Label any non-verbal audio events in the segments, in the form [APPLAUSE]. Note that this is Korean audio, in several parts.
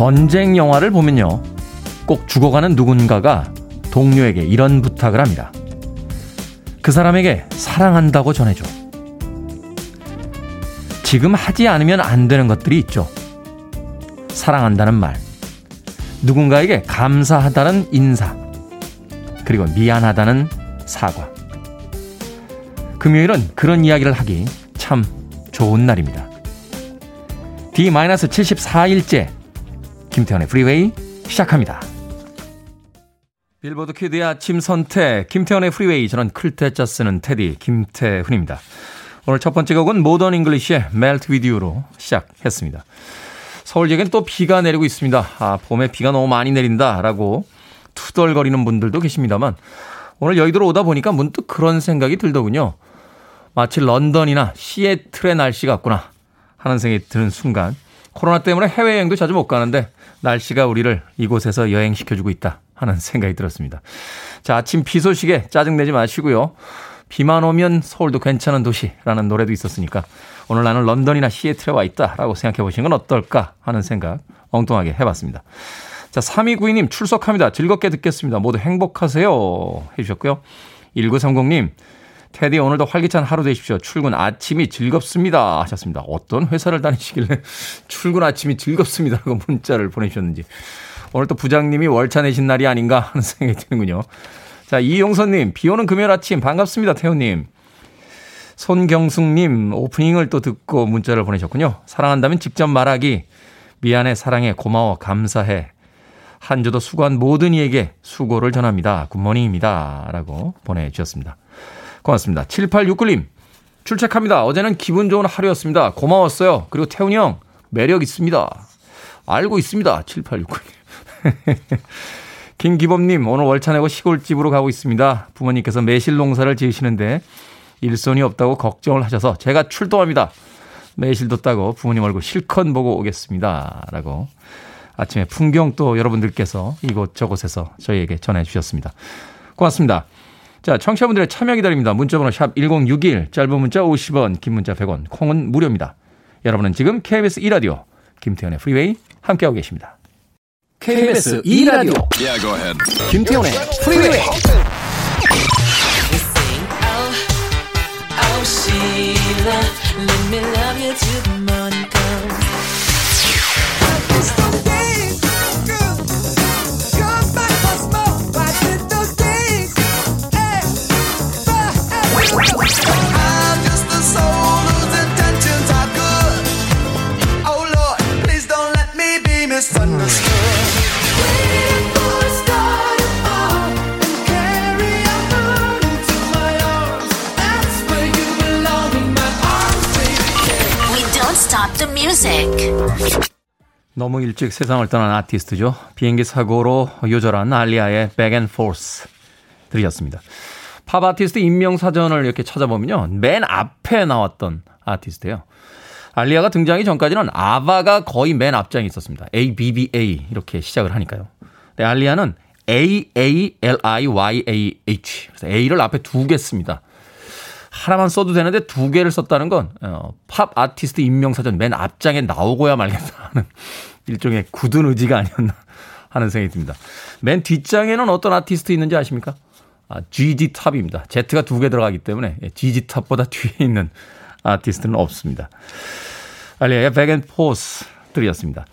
전쟁 영화를 보면요. 꼭 죽어가는 누군가가 동료에게 이런 부탁을 합니다. 그 사람에게 사랑한다고 전해줘. 지금 하지 않으면 안 되는 것들이 있죠. 사랑한다는 말, 누군가에게 감사하다는 인사, 그리고 미안하다는 사과. 금요일은 그런 이야기를 하기 참 좋은 날입니다. D-74일째 김태훈의 Freeway 시작합니다. 빌보드 kid의 아침 선택 김태훈의 Freeway 저는 클 태 자 쓰는 태디 김태훈입니다. 오늘 첫 번째 곡은 Modern English의 Melt with You로 시작했습니다. 서울 지역엔 또 비가 내리고 있습니다. 아, 봄에 비가 너무 많이 내린다라고 투덜거리는 분들도 계십니다만 오늘 여의도로 오다 보니까 문득 그런 생각이 들더군요. 마치 런던이나 시애틀의 날씨 같구나 하는 생각이 드는 순간 코로나 때문에 해외여행도 자주 못 가는데 날씨가 우리를 이곳에서 여행시켜주고 있다 하는 생각이 들었습니다. 자, 아침 비 소식에 짜증내지 마시고요. 비만 오면 서울도 괜찮은 도시라는 노래도 있었으니까 오늘 나는 런던이나 시애틀에 와 있다라고 생각해 보시는 건 어떨까 하는 생각 엉뚱하게 해봤습니다. 자, 3292님 출석합니다. 즐겁게 듣겠습니다. 모두 행복하세요. 해주셨고요. 1930님, 테디 오늘도 활기찬 하루 되십시오. 출근 아침이 즐겁습니다. 하셨습니다. 어떤 회사를 다니시길래 출근 아침이 즐겁습니다라고 문자를 보내주셨는지. 오늘 또 부장님이 월차 내신 날이 아닌가 하는 생각이 드는군요. 자, 이용선님, 비 오는 금요일 아침 반갑습니다. 태우님. 손경숙님 오프닝을 또 듣고 문자를 보내셨군요. 사랑한다면 직접 말하기. 미안해, 사랑해, 고마워, 감사해. 한 주도 수고한 모든 이에게 수고를 전합니다. Good morning입니다. 라고 보내주셨습니다. 고맙습니다. 7869님, 출첵합니다. 어제는 기분 좋은 하루였습니다. 고마웠어요. 그리고 태훈이 형, 매력 있습니다. 알고 있습니다. 7869님. [LAUGHS] 김기범님, 오늘 월차 내고 시골집으로 가고 있습니다. 부모님께서 매실 농사를 지으시는데 일손이 없다고 걱정을 하셔서 제가 출동합니다. 매실도 따고 부모님 얼굴 실컷 보고 오겠습니다. 라고 아침에 풍경 또 여러분들께서 이곳 저곳에서 저희에게 전해 주셨습니다. 고맙습니다. 자, 청취자분들의 참여 기다립니다. 문자번호 샵 1061, 짧은 문자 50원, 긴 문자 100원, 콩은 무료입니다. 여러분은 지금 KBS 2라디오 김태훈의 Freeway 함께하고 계십니다. KBS 2라디오 yeah, 김태훈의 Freeway Sheila, let me love you till the morning stop the music. 너무 일찍 세상을 떠난 아티스트죠. 비행기 사고로 요절한 알리아의 Back and Forth 들으셨습니다. 팝 아티스트 인명사전을 이렇게 찾아보면요. 맨 앞에 나왔던 아티스트예요. 알리아가 등장하기 전까지는 아바가 거의 맨 앞장에 있었습니다. A, B, B, A 이렇게 시작을 하니까요. 근데 알리아는 A, A, L, I, Y, A, H. 그래서 A를 앞에 두 개 씁니다. 하나만 써도 되는데 두 개를 썼다는 건, 어, 팝 아티스트 인명사전 맨 앞장에 나오고야 말겠다 하는 [LAUGHS] 일종의 굳은 의지가 아니었나 [LAUGHS] 하는 생각이 듭니다. 맨 뒷장에는 어떤 아티스트 있는지 아십니까? 아, ZZ Top입니다. Z가 두 개 들어가기 때문에 ZZ Top보다 뒤에 있는 아티스트는 없습니다. Aaliyah의 Back and Forth 들으셨습니다.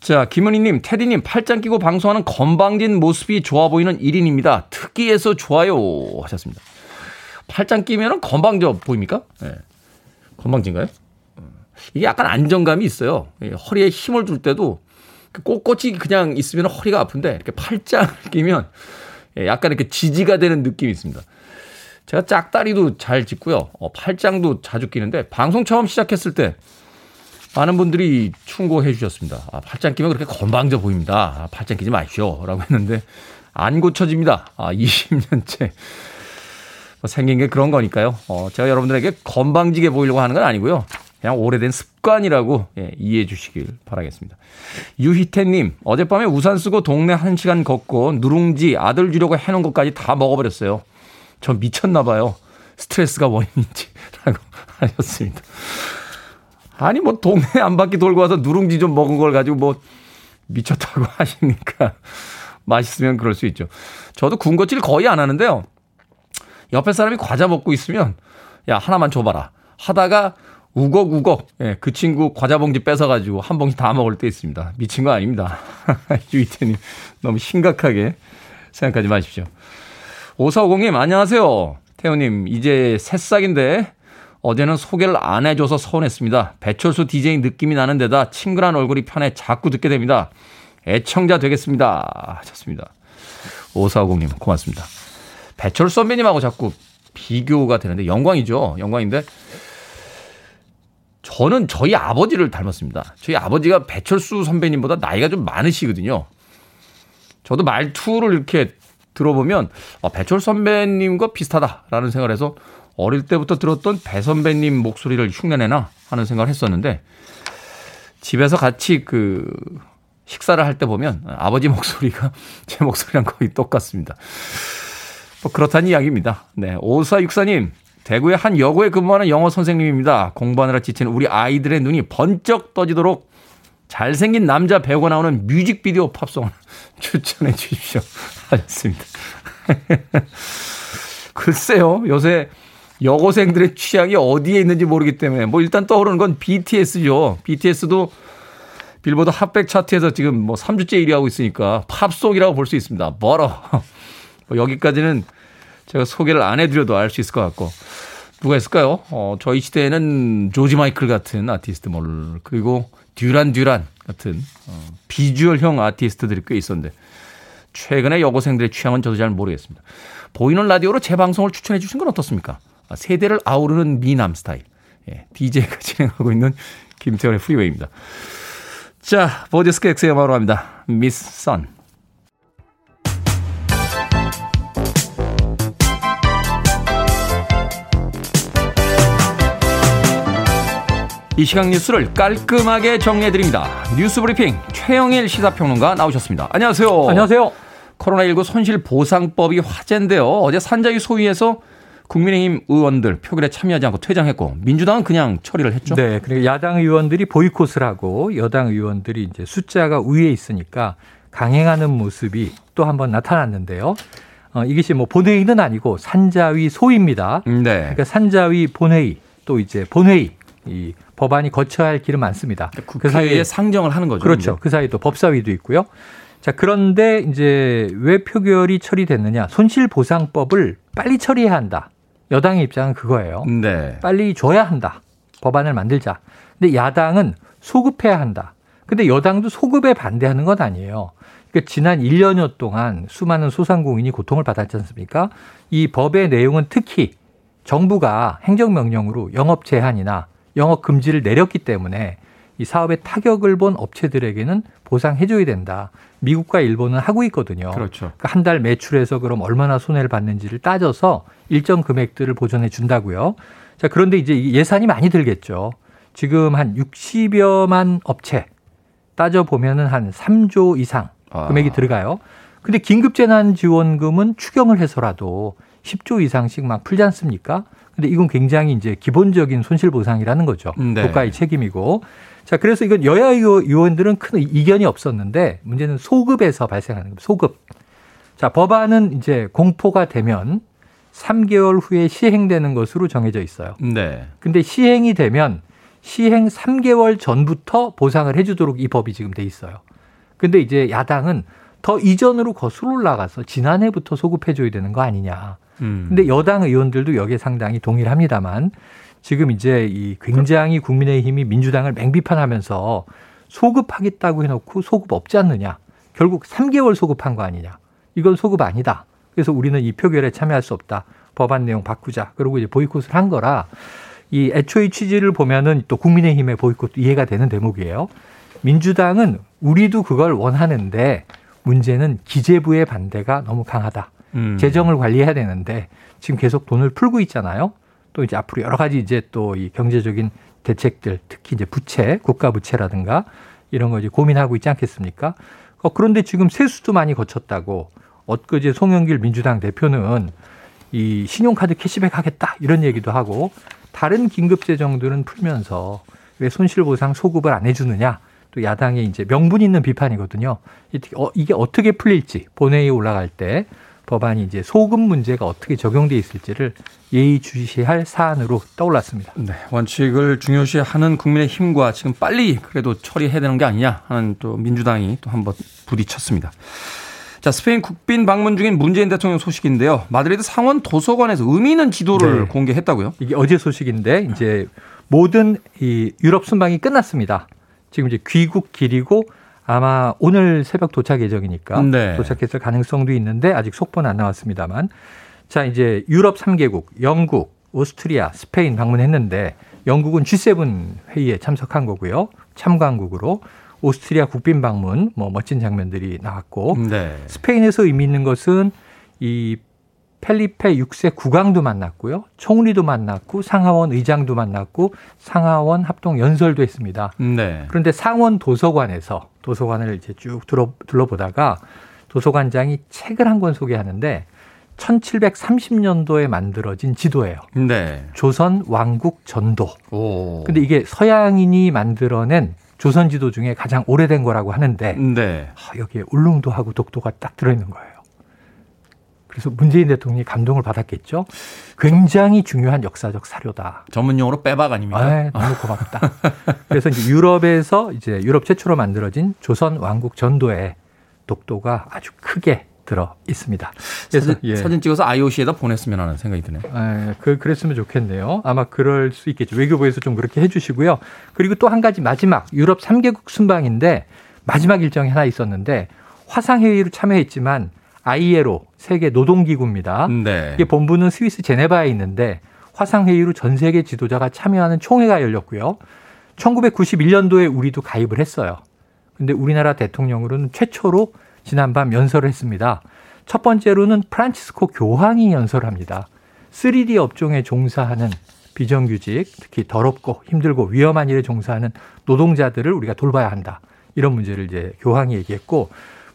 자, 김은희님, 태디님, 팔짱 끼고 방송하는 건방진 모습이 좋아 보이는 1인입니다. 특이해서 좋아요. 하셨습니다. 팔짱 끼면 건방져 보입니까? 네. 건방진가요? 이게 약간 안정감이 있어요. 허리에 힘을 줄 때도 그 꼿꼿이 그냥 있으면 허리가 아픈데 이렇게 팔짱을 [LAUGHS] 끼면 약간 이렇게 지지가 되는 느낌이 있습니다. 제가 짝다리도 잘 짚고요. 어, 팔짱도 자주 끼는데 방송 처음 시작했을 때 많은 분들이 충고해 주셨습니다. 아, 팔짱 끼면 그렇게 건방져 보입니다. 아, 팔짱 끼지 마십시오. 라고 했는데 안 고쳐집니다. 아, [LAUGHS] 20년째 뭐 생긴 게 그런 거니까요. 어, 제가 여러분들에게 건방지게 보이려고 하는 건 아니고요. 그냥 오래된 습관이라고 예, 이해해 주시길 바라겠습니다. 유희태님, 어젯밤에 우산 쓰고 동네 한 시간 걷고 누룽지 아들 주려고 해놓은 것까지 다 먹어버렸어요. 저 미쳤나 봐요. 스트레스가 원인인지라고 [LAUGHS] 하셨습니다. 아니 뭐 동네 안 바퀴 돌고 와서 누룽지 좀 먹은 걸 가지고 뭐 미쳤다고 [LAUGHS] 하시니까 맛있으면 그럴 수 있죠. 저도 군것질 거의 안 하는데요. 옆에 사람이 과자 먹고 있으면 야 하나만 줘봐라 하다가 우걱우걱 예, 그 친구 과자 봉지 뺏어가지고 한 봉지 다 먹을 때 있습니다. 미친 거 아닙니다. [LAUGHS] 유이태님 너무 심각하게 생각하지 마십시오. 오사오공님 안녕하세요. 태호님 이제 새싹인데 어제는 소개를 안 해줘서 서운했습니다. 배철수 DJ 느낌이 나는 데다 친근한 얼굴이 편해 자꾸 듣게 됩니다. 애청자 되겠습니다. 좋습니다. 오사오공님 고맙습니다. 배철수 선배님하고 자꾸 비교가 되는데 영광이죠. 영광인데 저는 저희 아버지를 닮았습니다. 저희 아버지가 배철수 선배님보다 나이가 좀 많으시거든요. 저도 말투를 이렇게 들어보면 아, 배철수 선배님과 비슷하다라는 생각을 해서 어릴 때부터 들었던 배 선배님 목소리를 흉내내나 하는 생각을 했었는데 집에서 같이 그 식사를 할 때 보면 아버지 목소리가 [LAUGHS] 제 목소리랑 거의 똑같습니다. 뭐 그렇다는 이야기입니다. 네. 5464님, 대구의 한 여고에 근무하는 영어 선생님입니다. 공부하느라 지친 우리 아이들의 눈이 번쩍 떠지도록 잘생긴 남자 배우가 나오는 뮤직비디오 팝송을 [LAUGHS] 추천해 주십시오. [LAUGHS] 하셨습니다. [LAUGHS] 글쎄요, 요새 여고생들의 취향이 어디에 있는지 모르기 때문에 뭐 일단 떠오르는 건 BTS죠. BTS도 빌보드 Hot백 차트에서 지금 뭐 3주째 1위 하고 있으니까 팝송이라고 볼 수 있습니다. 멀어. 뭐 여기까지는 제가 소개를 안 해드려도 알 수 있을 것 같고. 누가 있을까요? 어, 저희 시대에는 조지 마이클 같은 아티스트 뭘, 그리고 듀란 듀란 같은 어, 비주얼형 아티스트들이 꽤 있었는데, 최근에 여고생들의 취향은 저도 잘 모르겠습니다. 보이는 라디오로 제 방송을 추천해 주신 건 어떻습니까? 아, 세대를 아우르는 미남 스타일. 예, DJ가 [LAUGHS] 진행하고 있는 김태훈의 프리웨이입니다. 자, 보즈 스캑스의 음악으로 합니다. Miss Sun. 이 시각 뉴스를 깔끔하게 정리해드립니다. 뉴스 브리핑 최영일 시사평론가 나오셨습니다. 안녕하세요. 안녕하세요. 코로나19 손실보상법이 화제인데요. 어제 산자위 소위에서 국민의힘 의원들 표결에 참여하지 않고 퇴장했고 민주당은 그냥 처리를 했죠. 네, 그리고 야당 의원들이 보이콧을 하고 여당 의원들이 이제 숫자가 우위에 있으니까 강행하는 모습이 또 한번 나타났는데요. 어, 이것이 뭐 본회의는 아니고 산자위 소위입니다. 네. 그러니까 산자위 본회의 또 이제 본회의 이 법안이 거쳐야 할 길은 많습니다. 그러니까 그 사이에 상정을 하는 거죠. 그렇죠. 그 사이 또 법사위도 있고요. 자, 그런데 이제 왜 표결이 처리됐느냐? 손실보상법을 빨리 처리해야 한다. 여당의 입장은 그거예요. 네. 빨리 줘야 한다. 법안을 만들자. 근데 야당은 소급해야 한다. 근데 여당도 소급에 반대하는 건 아니에요. 그러니까 지난 1년여 동안 수많은 소상공인이 고통을 받았지 않습니까? 이 법의 내용은 특히 정부가 행정명령으로 영업 제한이나 영업 금지를 내렸기 때문에 이 사업에 타격을 본 업체들에게는 보상해줘야 된다. 미국과 일본은 하고 있거든요. 그렇죠. 그러니까 한 달 매출에서 그럼 얼마나 손해를 받는지를 따져서 일정 금액들을 보전해 준다고요. 자, 그런데 이제 예산이 많이 들겠죠. 지금 한 60여만 업체 따져 보면은 한 3조 이상 아. 금액이 아. 들어가요. 근데 긴급재난지원금은 추경을 해서라도 10조 이상씩 막 풀지 않습니까? 근데 이건 굉장히 이제 기본적인 손실 보상이라는 거죠. 네. 국가의 책임이고. 자, 그래서 이건 여야 의원들은 큰 이견이 없었는데 문제는 소급에서 발생하는 겁니다. 소급. 자, 법안은 이제 공포가 되면 3개월 후에 시행되는 것으로 정해져 있어요. 네. 근데 시행이 되면 시행 3개월 전부터 보상을 해주도록 이 법이 지금 돼 있어요. 근데 이제 야당은 더 이전으로 거슬러 올라가서 지난해부터 소급해줘야 되는 거 아니냐. 음. 근데 여당 의원들도 여기에 상당히 동의를 합니다만 지금 이제 이 굉장히 국민의힘이 민주당을 맹비판하면서 소급하겠다고 해놓고 소급 없지 않느냐. 결국 3개월 소급한 거 아니냐. 이건 소급 아니다. 그래서 우리는 이 표결에 참여할 수 없다. 법안 내용 바꾸자. 그러고 이제 보이콧을 한 거라 이 애초의 취지를 보면은 또 국민의힘의 보이콧도 이해가 되는 대목이에요. 민주당은 우리도 그걸 원하는데 문제는 기재부의 반대가 너무 강하다. 음. 재정을 관리해야 되는데 지금 계속 돈을 풀고 있잖아요. 또 이제 앞으로 여러 가지 이제 또 이 경제적인 대책들 특히 이제 부채, 국가 부채라든가 이런 거 이제 고민하고 있지 않겠습니까? 어, 그런데 지금 세수도 많이 거쳤다고 엊그제 송영길 민주당 대표는 이 신용카드 캐시백 하겠다 이런 얘기도 하고 다른 긴급 재정들은 풀면서 왜 손실보상 소급을 안 해주느냐. 또 야당의 이제 명분 있는 비판이거든요. 어, 이게 어떻게 풀릴지 본회의에 올라갈 때 법안이 이제 소금 문제가 어떻게 적용돼 있을지를 예의주시할 사안으로 떠올랐습니다. 네, 원칙을 중요시하는 국민의 힘과 지금 빨리 그래도 처리해야 되는 게 아니냐 하는 또 민주당이 또 한번 부딪혔습니다. 자, 스페인 국빈 방문 중인 문재인 대통령 소식인데요. 마드리드 상원 도서관에서 의미 있는 지도를 네. 공개했다고요? 이게 어제 소식인데 이제 모든 이 유럽 순방이 끝났습니다. 지금 이제 귀국 길이고 아마 오늘 새벽 도착 예정이니까 네. 도착했을 가능성도 있는데 아직 속보는 안 나왔습니다만 자 이제 유럽 3개국 영국, 오스트리아, 스페인 방문했는데 영국은 G7 회의에 참석한 거고요. 참관국으로 오스트리아 국빈 방문 뭐 멋진 장면들이 나왔고 네. 스페인에서 의미 있는 것은 이 펠리페 6세 국왕도 만났고요. 총리도 만났고 상하원 의장도 만났고 상하원 합동 연설도 했습니다. 네. 그런데 상원 도서관에서 도서관을 이제 쭉 둘러, 둘러보다가 도서관장이 책을 한 권 소개하는데 1730년도에 만들어진 지도예요. 네. 조선 왕국 전도. 오. 근데 이게 서양인이 만들어낸 조선 지도 중에 가장 오래된 거라고 하는데 네. 아, 여기에 울릉도하고 독도가 딱 들어있는 거예요. 그래서 문재인 대통령이 감동을 받았겠죠. 굉장히 중요한 역사적 사료다. 전문 용어로 빼박 아닙니까? 네, 너무 고맙다. 그래서 이제 유럽에서 이제 유럽 최초로 만들어진 조선 왕국 전도에 독도가 아주 크게 들어 있습니다. 그래서 사진, 예. 사진 찍어서 IOC에다 보냈으면 하는 생각이 드네요. 예, 그, 그랬으면 좋겠네요. 아마 그럴 수 있겠죠. 외교부에서 좀 그렇게 해주시고요. 그리고 또 한 가지 마지막 유럽 3개국 순방인데 마지막 일정이 하나 있었는데 화상회의로 참여했지만 ILO 세계 노동기구입니다. 네. 이게 본부는 스위스 제네바에 있는데 화상회의로 전 세계 지도자가 참여하는 총회가 열렸고요. 1991년도에 우리도 가입을 했어요. 근데 우리나라 대통령으로는 최초로 지난밤 연설을 했습니다. 첫 번째로는 프란치스코 교황이 연설합니다. 3D 업종에 종사하는 비정규직, 특히 더럽고 힘들고 위험한 일에 종사하는 노동자들을 우리가 돌봐야 한다. 이런 문제를 이제 교황이 얘기했고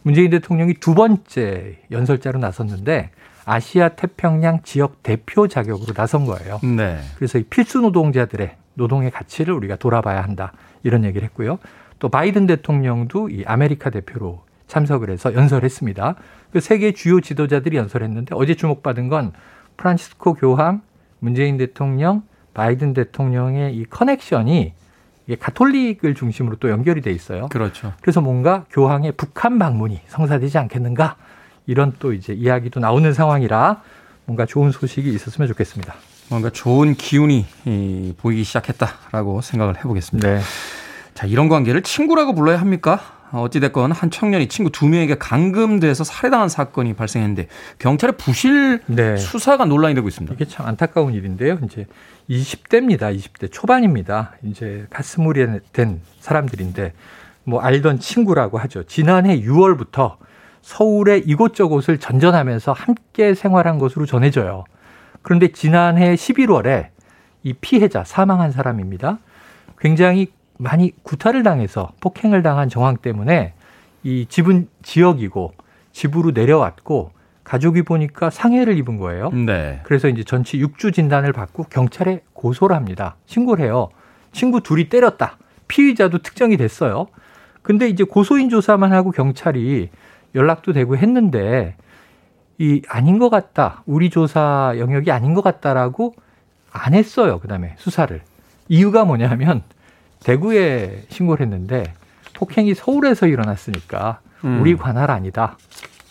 문재인 대통령이 두 번째 연설자로 나섰는데 아시아 태평양 지역 대표 자격으로 나선 거예요. 네. 그래서 이 필수 노동자들의 노동의 가치를 우리가 돌아봐야 한다. 이런 얘기를 했고요. 또 바이든 대통령도 이 아메리카 대표로 참석을 해서 연설했습니다. 그 세계 주요 지도자들이 연설했는데 어제 주목받은 건 프란시스코 교황, 문재인 대통령, 바이든 대통령의 이 커넥션이 이게 가톨릭을 중심으로 또 연결이 돼 있어요. 그렇죠. 그래서 뭔가 교황의 북한 방문이 성사되지 않겠는가 이런 또 이제 이야기도 나오는 상황이라 뭔가 좋은 소식이 있었으면 좋겠습니다. 뭔가 좋은 기운이 보이기 시작했다라고 생각을 해보겠습니다. 네. 자, 이런 관계를 친구라고 불러야 합니까? 어찌됐건 한 청년이 친구 두 명에게 감금돼서 살해당한 사건이 발생했는데 경찰의 부실 네. 수사가 논란이 되고 있습니다. 이게 참 안타까운 일인데요. 이제 20대입니다. 20대 초반입니다. 이제 가스물이 된 사람들인데 뭐 알던 친구라고 하죠. 지난해 6월부터 서울의 이곳저곳을 전전하면서 함께 생활한 것으로 전해져요. 그런데 지난해 11월에 이 피해자 사망한 사람입니다. 굉장히 많이 구타를 당해서 폭행을 당한 정황 때문에 이 집은 지역이고 집으로 내려왔고 가족이 보니까 상해를 입은 거예요. 네. 그래서 이제 전치 6주 진단을 받고 경찰에 고소를 합니다. 신고를 해요. 친구 둘이 때렸다. 피의자도 특정이 됐어요. 근데 이제 고소인 조사만 하고 경찰이 연락도 되고 했는데 이 아닌 것 같다. 우리 조사 영역이 아닌 것 같다라고 안 했어요. 그다음에 수사를. 이유가 뭐냐면 대구에 신고를 했는데 폭행이 서울에서 일어났으니까 음. 우리 관할 아니다.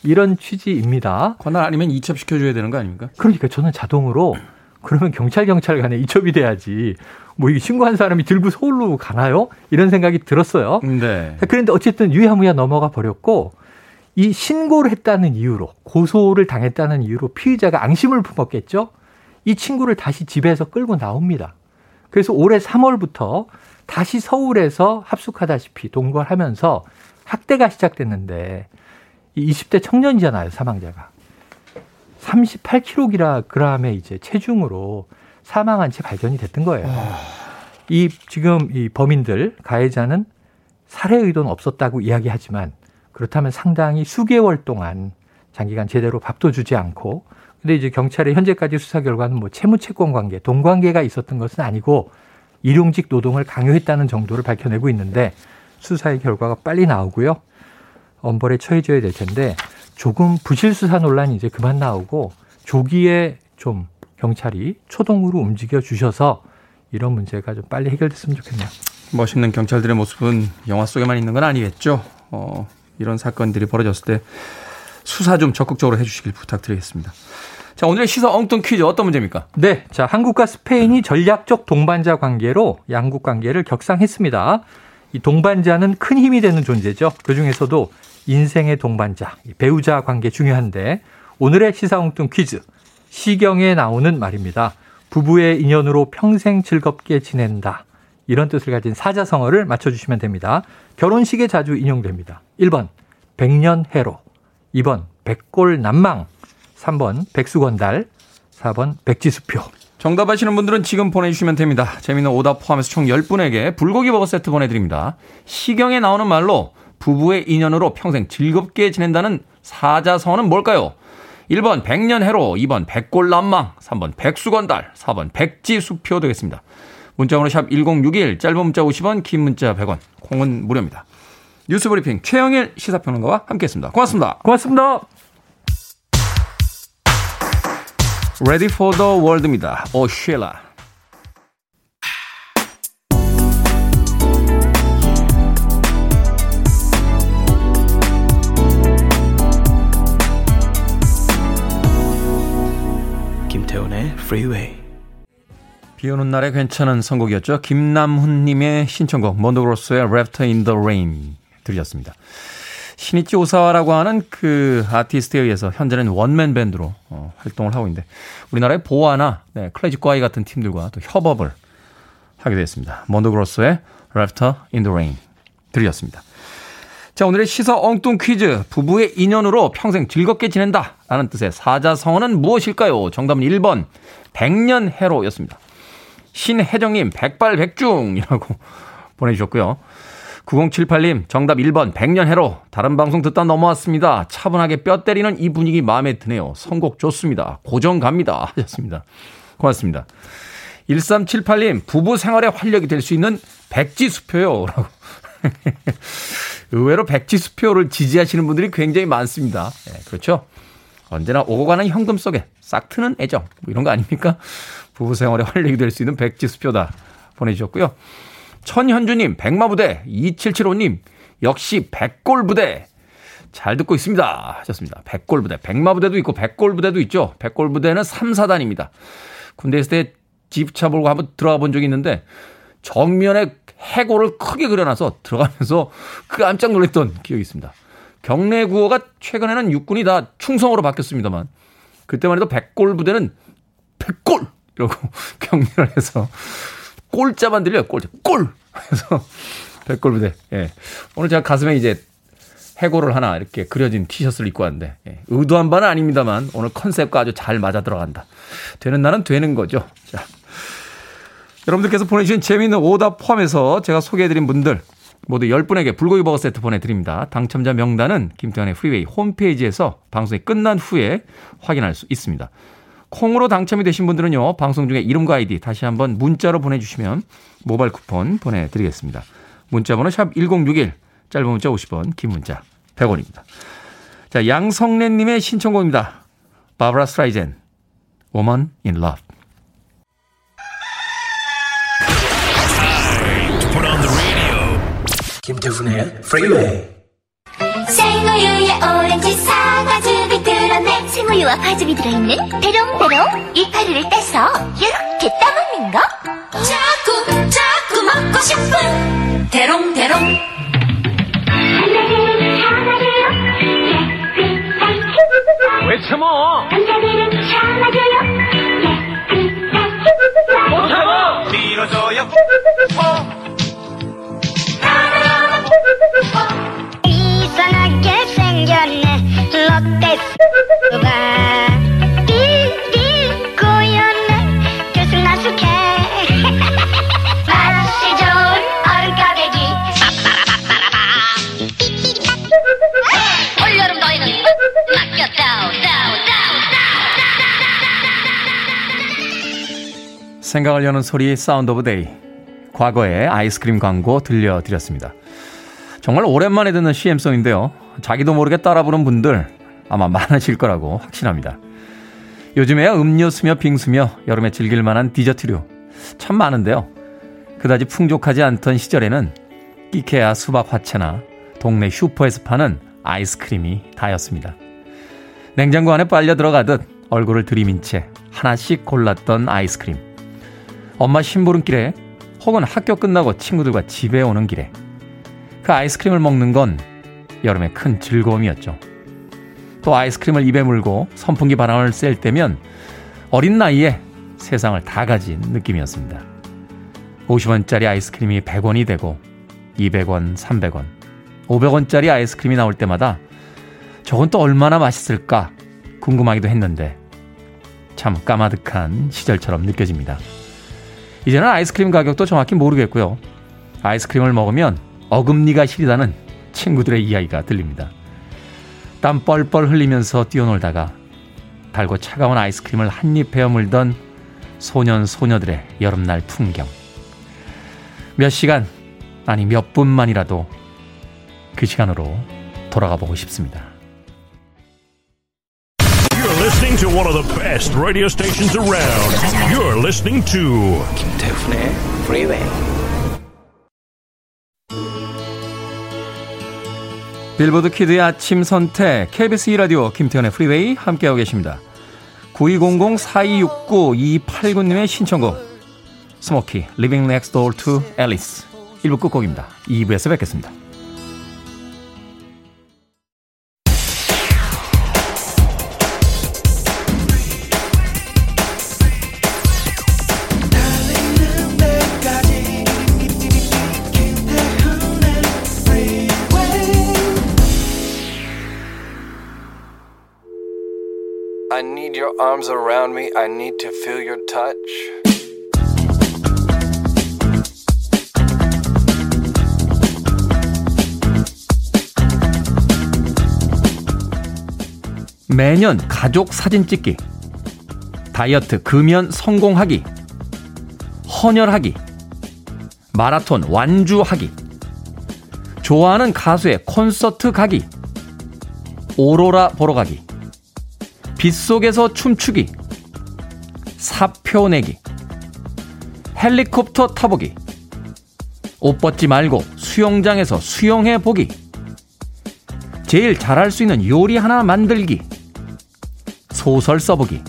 이런 취지입니다. 관할 아니면 이첩시켜줘야 되는 거 아닙니까? 그러니까 저는 자동으로 그러면 경찰 경찰 간에 이첩이 돼야지. 뭐 이게 신고한 사람이 들고 서울로 가나요? 이런 생각이 들었어요. 네. 그런데 어쨌든 유야무야 넘어가 버렸고 이 신고를 했다는 이유로 고소를 당했다는 이유로 피의자가 앙심을 품었겠죠. 이 친구를 다시 집에서 끌고 나옵니다. 그래서 올해 3월부터 다시 서울에서 합숙하다시피 동거하면서 학대가 시작됐는데 20대 청년이잖아요, 사망자가. 38kg의 이제 체중으로 사망한 채 발견이 됐던 거예요. 아... 이 지금 이 범인들 가해자는 살해 의도는 없었다고 이야기하지만 그렇다면 상당히 수개월 동안 장기간 제대로 밥도 주지 않고 근데 이제 경찰의 현재까지 수사 결과는 뭐 채무 채권 관계, 돈 관계가 있었던 것은 아니고 일용직 노동을 강요했다는 정도를 밝혀내고 있는데 수사의 결과가 빨리 나오고요. 엄벌에 처해져야 될 텐데 조금 부실 수사 논란이 이제 그만 나오고 조기에 좀 경찰이 초동으로 움직여 주셔서 이런 문제가 좀 빨리 해결됐으면 좋겠네요. 멋있는 경찰들의 모습은 영화 속에만 있는 건 아니겠죠. 어, 이런 사건들이 벌어졌을 때 수사 좀 적극적으로 해주시길 부탁드리겠습니다. 자, 오늘의 시사 엉뚱 퀴즈 어떤 문제입니까? 네. 자, 한국과 스페인이 전략적 동반자 관계로 양국 관계를 격상했습니다. 이 동반자는 큰 힘이 되는 존재죠. 그 중에서도 인생의 동반자, 배우자 관계 중요한데 오늘의 시사 엉뚱 퀴즈. 시경에 나오는 말입니다. 부부의 인연으로 평생 즐겁게 지낸다. 이런 뜻을 가진 사자성어를 맞춰주시면 됩니다. 결혼식에 자주 인용됩니다. 1번 백년해로 2번 백골 난망 3번 백수건달 4번 백지수표 정답 아시는 분들은 지금 보내주시면 됩니다. 재미있는 오답 포함해서 총 10분에게 불고기 버거 세트 보내드립니다. 시경에 나오는 말로 부부의 인연으로 평생 즐겁게 지낸다는 사자성어는 뭘까요? 1번 백년해로, 2번 백골난망, 3번 백수건달, 4번 백지수표 되겠습니다. 문자번호 샵 1061, 짧은 문자 50원, 긴 문자 100원, 콩은 무료입니다. 뉴스브리핑 최영일 시사평론가와 함께했습니다. 고맙습니다. 고맙습니다. Ready for the World입니다. 오쉐라. 김태훈의 Freeway. 비 오는 날에 괜찮은 선곡이었죠. 김남훈님의 신청곡 몬도그로스의 Raptor in the Rain 들으셨습니다. 신이치 오사와라고 하는 그 아티스트에 의해서 현재는 원맨 밴드로 어, 활동을 하고 있는데 우리나라의 보아나 네, 클래식 과이 같은 팀들과 또 협업을 하게 됐습니다. 몬도그로스의 Raptor in the Rain 들으셨습니다. 자, 오늘의 시사 엉뚱 퀴즈. 부부의 인연으로 평생 즐겁게 지낸다. 라는 뜻의 사자성어는 무엇일까요? 정답은 1번, 백년해로였습니다. 신혜정님, 백발백중이라고 [LAUGHS] 보내주셨고요. 9078님, 정답 1번, 백년해로. 다른 방송 듣다 넘어왔습니다. 차분하게 뼈 때리는 이 분위기 마음에 드네요. 선곡 좋습니다. 고정 갑니다. [LAUGHS] 하셨습니다. 고맙습니다. 1378님, 부부 생활에 활력이 될 수 있는 백지수표요. 라고. [LAUGHS] 의외로 백지수표를 지지하시는 분들이 굉장히 많습니다. 네, 그렇죠? 언제나 오고 가는 현금 속에 싹 트는 애정. 뭐 이런 거 아닙니까? 부부 생활에 활력이 될 수 있는 백지수표다. 보내주셨고요. 천현주님, 백마부대, 2775님, 역시 백골부대. 잘 듣고 있습니다. 하셨습니다. 백골부대. 백마부대도 있고 백골부대도 있죠. 백골부대는 3, 4단입니다. 군대 있을 때 집차 몰고 한번 들어가 본 적이 있는데 정면에 해골을 크게 그려놔서 들어가면서 그 깜짝 놀랐던 기억이 있습니다. 경내 구호가 최근에는 육군이 다 충성으로 바뀌었습니다만 그때만 해도 백골 부대는 백골 이러고 [LAUGHS] 격려를 해서 꼴자만 들려요. 꼴자 꼴 해서 [LAUGHS] 백골 부대. 예. 오늘 제가 가슴에 이제 해골을 하나 이렇게 그려진 티셔츠를 입고 왔는데 예. 의도한 바는 아닙니다만 오늘 컨셉과 아주 잘 맞아 들어간다. 되는 날은 되는 거죠. 자. 여러분들께서 보내주신 재미있는 오답 포함해서 제가 소개해드린 분들 모두 10분에게 불고기 버거 세트 보내드립니다. 당첨자 명단은 김태훈의 프리웨이 홈페이지에서 방송이 끝난 후에 확인할 수 있습니다. 콩으로 당첨이 되신 분들은요, 방송 중에 이름과 아이디 다시 한번 문자로 보내주시면 모바일 쿠폰 보내드리겠습니다. 문자번호 샵 1061, 짧은 문자 50원, 긴 문자 100원입니다. 자, 양성래님의 신청곡입니다. 바브라 스트라이젠, Woman in Love. 김태훈의 프리웨이 생우유에 오렌지 들어내 생우유와 과즙이 들어있는 대롱대롱 이파리를 떼서 이렇게 따먹는 거. 자꾸 자꾸 먹고 싶은 대롱대롱. 왜 참어? 생각을 여는 소리 Sound of Day 과거의 아이스크림 광고 들려드렸습니다. 정말 오랜만에 듣는 CM송인데요. 자기도 모르게 따라 부른 분들 아마 많으실 거라고 확신합니다. 요즘에야 음료수며 빙수며 여름에 즐길 만한 디저트류 참 많은데요. 그다지 풍족하지 않던 시절에는 끼케야 수박 화채나 동네 슈퍼에서 파는 아이스크림이 다였습니다. 냉장고 안에 빨려 들어가듯 얼굴을 들이민 채 하나씩 골랐던 아이스크림. 엄마 심부름길에 혹은 학교 끝나고 친구들과 집에 오는 길에 그 아이스크림을 먹는 건 여름의 큰 즐거움이었죠. 또 아이스크림을 입에 물고 선풍기 바람을 쐴 때면 어린 나이에 세상을 다 가진 느낌이었습니다. 50원짜리 아이스크림이 100원이 되고 200원, 300원, 500원짜리 아이스크림이 나올 때마다 저건 또 얼마나 맛있을까 궁금하기도 했는데 참 까마득한 시절처럼 느껴집니다. 이제는 아이스크림 가격도 정확히 모르겠고요. 아이스크림을 먹으면 어금니가 시리다는 친구들의 이야기가 들립니다. 땀 뻘뻘 흘리면서 뛰어놀다가 달고 차가운 아이스크림을 한입 베어 물던 소년 소녀들의 여름날 풍경. 몇 시간 아니 몇 분만이라도 그 시간으로 돌아가 보고 싶습니다. Listening to one of the best radio stations around. You're listening to 김태훈의 Freeway. 빌보드 Kid의 아침 선택 KBS 2 라디오 김태훈의 프리웨이 함께하고 계십니다. 9200-4269-289님의 신청곡 스모키 Living Next Door to Alice 1부 끝곡입니다. 2부에서 뵙겠습니다. Arms around me. I need to feel your touch. 매년 가족 사진 찍기, 다이어트 금연 성공하기, 헌혈하기, 마라톤 완주하기, 좋아하는 가수의 콘서트 가기, 오로라 보러 가기, 빗속에서 춤추기, 사표 내기, 헬리콥터 타보기, 옷 벗지 말고 수영장에서 수영해 보기, 제일 잘할 수 있는 요리 하나 만들기, 소설 써보기,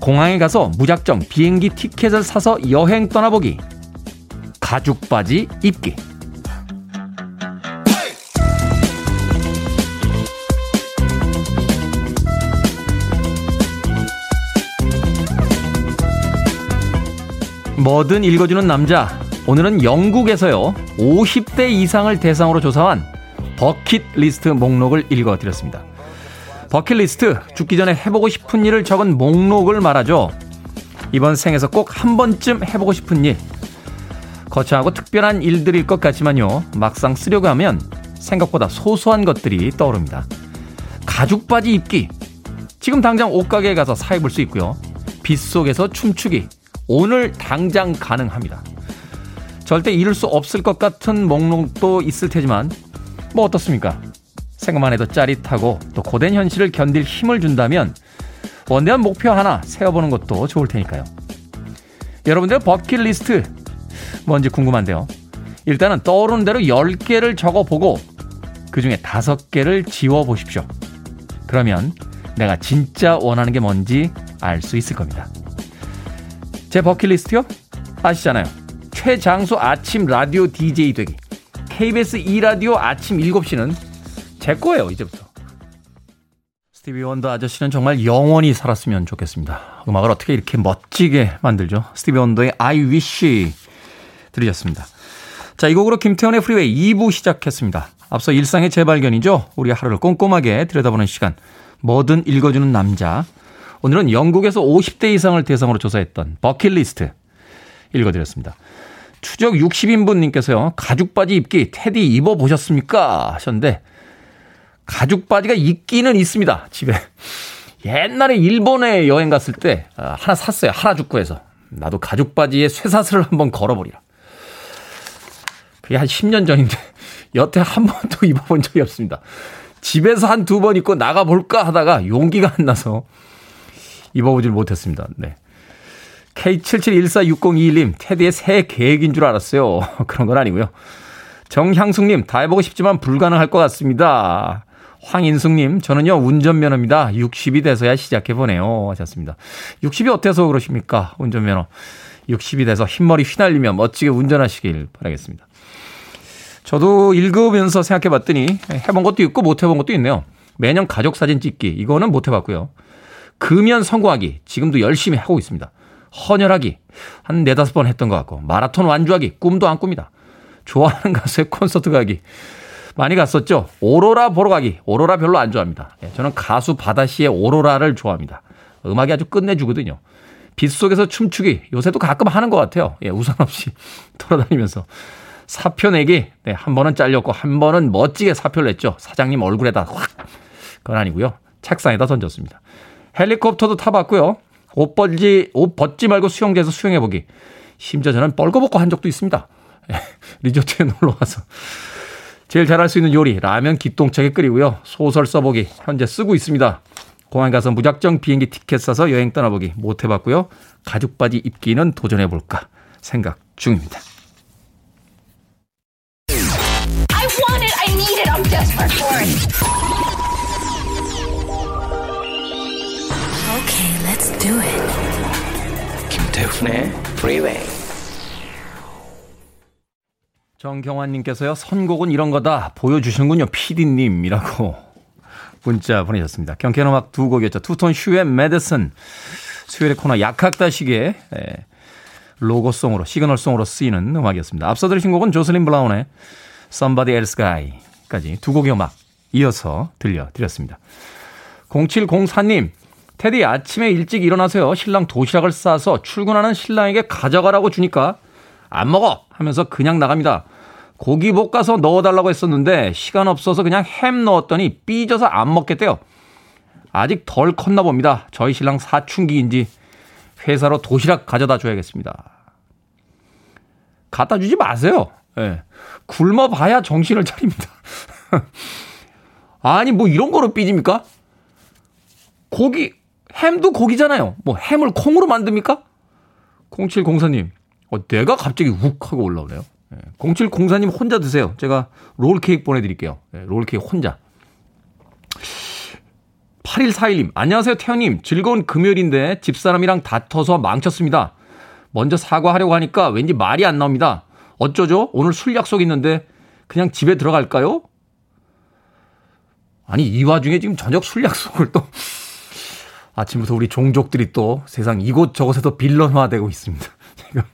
공항에 가서 무작정 비행기 티켓을 사서 여행 떠나보기, 가죽 바지 입기. 뭐든 읽어주는 남자. 오늘은 영국에서요, 50대 이상을 대상으로 조사한 버킷리스트 목록을 읽어드렸습니다. 버킷리스트, 죽기 전에 해보고 싶은 일을 적은 목록을 말하죠. 이번 생에서 꼭 한 번쯤 해보고 싶은 일. 거창하고 특별한 일들일 것 같지만요. 막상 쓰려고 하면 생각보다 소소한 것들이 떠오릅니다. 가죽 바지 입기. 지금 당장 옷가게에 가서 사 입을 수 있고요. 빗속에서 춤추기. 오늘 당장 가능합니다. 절대 이룰 수 없을 것 같은 목록도 있을 테지만 뭐 어떻습니까? 생각만 해도 짜릿하고 또 고된 현실을 견딜 힘을 준다면 원대한 목표 하나 세워보는 것도 좋을 테니까요. 여러분들 버킷리스트 뭔지 궁금한데요. 일단은 떠오르는 대로 10개를 적어보고 그 중에 5개를 지워보십시오. 그러면 내가 진짜 원하는 게 뭔지 알 수 있을 겁니다. 제 버킷리스트요? 아시잖아요. 최장수 아침 라디오 DJ 되기. KBS 2라디오 아침 7시는 제 거예요, 이제부터. 스티비 원더 아저씨는 정말 영원히 살았으면 좋겠습니다. 음악을 어떻게 이렇게 멋지게 만들죠? 스티비 원더의 I Wish 들으셨습니다. 자, 이 곡으로 김태훈의 프리웨이 2부 시작했습니다. 앞서 일상의 재발견이죠. 우리 하루를 꼼꼼하게 들여다보는 시간. 뭐든 읽어주는 남자. 오늘은 영국에서 50대 이상을 대상으로 조사했던 버킷리스트 읽어드렸습니다. 추적 60인분님께서요, 가죽 바지 입기 테디 입어보셨습니까? 하셨는데, 가죽 바지가 있기는 있습니다, 집에. 옛날에 일본에 여행 갔을 때, 아, 하나 샀어요. 하라주쿠에서. 나도 가죽 바지에 쇠사슬을 한번 걸어버리라. 그게 한 10년 전인데 여태 한 번도 [LAUGHS] 입어본 적이 없습니다. 집에서 한 두 번 입고 나가볼까 하다가 용기가 안 나서 입어보질 못했습니다. 네. K77146021님, 테디의 새 계획인 줄 알았어요. [LAUGHS] 그런 건 아니고요. 정향숙님, 다 해보고 싶지만 불가능할 것 같습니다. 황인숙님, 저는요, 운전면허입니다. 60이 돼서야 시작해보네요. 하셨습니다. 60이 어때서 그러십니까? 운전면허. 60이 돼서 흰머리 휘날리며 멋지게 운전하시길 바라겠습니다. 저도 읽으면서 생각해 봤더니 해본 것도 있고 못 해본 것도 있네요. 매년 가족 사진 찍기, 이거는 못 해봤고요. 금연 성공하기, 지금도 열심히 하고 있습니다. 헌혈하기, 한 네다섯 번 했던 것 같고, 마라톤 완주하기, 꿈도 안 꿉니다. 좋아하는 [LAUGHS] 가수의 콘서트 가기, 많이 갔었죠. 오로라 보러 가기. 오로라 별로 안 좋아합니다. 예, 저는 가수 바다 씨의 오로라를 좋아합니다. 음악이 아주 끝내주거든요. 빗속에서 춤추기. 요새도 가끔 하는 것 같아요. 예, 우산 없이 [LAUGHS] 돌아다니면서. 사표 내기. 네, 한 번은 잘렸고, 한 번은 멋지게 사표를 냈죠. 사장님 얼굴에다 확. 그건 아니고요. 책상에다 던졌습니다. 헬리콥터도 타봤고요. 옷 벗지, 옷 벗지 말고 수영장에서 수영해보기. 심지어 저는 뻘거벗고 한 적도 있습니다. [LAUGHS] 예, 리조트에 놀러 와서. 제일 잘할 수 있는 요리 라면 기똥차게 끓이고요. 소설 써보기 현재 쓰고 있습니다. 공항 가서 무작정 비행기 티켓 사서 여행 떠나보기 못 해봤고요. 가죽 바지 입기는 도전해볼까 생각 중입니다. Do it. 김태훈의 Freeway. 정경환님께서요, 선곡은 이런 거다 보여주시는군요, 피디님이라고 [LAUGHS] 문자 보내셨습니다. 경쾌한 음악 두 곡이었죠. 투톤 슈의 메디슨, 수요일의 코너 약학다시계 예, 로고송으로, 시그널송으로 쓰이는 음악이었습니다. 앞서 들으신 곡은 조슬린 블라운의 Somebody Else Guy까지 두 곡의 음악 이어서 들려드렸습니다. 0704님, 테디 아침에 일찍 일어나서요, 신랑 도시락을 싸서 출근하는 신랑에게 가져가라고 주니까 안 먹어! 하면서 그냥 나갑니다. 고기 볶아서 넣어달라고 했었는데 시간 없어서 그냥 햄 넣었더니 삐져서 안 먹겠대요. 아직 덜 컸나 봅니다. 저희 신랑 사춘기인지 회사로 도시락 가져다 줘야겠습니다. 갖다 주지 마세요. 예. 네. 굶어 봐야 정신을 차립니다. [LAUGHS] 아니, 뭐 이런 거로 삐집니까? 고기, 햄도 고기잖아요. 뭐 햄을 콩으로 만듭니까? 0704님, 어, 내가 갑자기 욱 하고 올라오네요. 예, 0704님 혼자 드세요. 제가 롤케이크 보내드릴게요. 예, 롤케이크 혼자. 8141님, 안녕하세요, 태현님. 즐거운 금요일인데 집사람이랑 다퉈서 망쳤습니다. 먼저 사과하려고 하니까 왠지 말이 안 나옵니다. 어쩌죠? 오늘 술 약속 있는데 그냥 집에 들어갈까요? 아니, 이 와중에 지금 저녁 술 약속을 또 아침부터 우리 종족들이 또 세상 이곳저곳에도 빌런화되고 있습니다. [LAUGHS]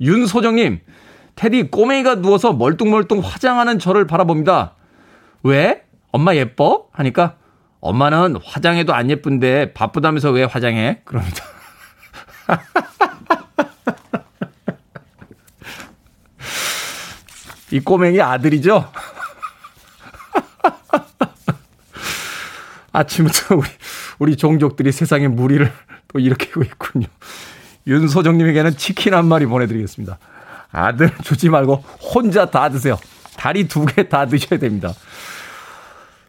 윤소정님, 테디 꼬맹이가 누워서 멀뚱멀뚱 화장하는 저를 바라봅니다. 왜? 엄마 예뻐? 하니까 엄마는 화장해도 안 예쁜데 바쁘다면서 왜 화장해? 그럽니다. [LAUGHS] 이 꼬맹이 아들이죠? [LAUGHS] 아침부터 우리, 우리 종족들이 세상에 무리를 [LAUGHS] 또 일으키고 있군요. 윤소정님에게는 치킨 한 마리 보내드리겠습니다. 아들 주지 말고 혼자 다 드세요. 다리 두 개 다 드셔야 됩니다.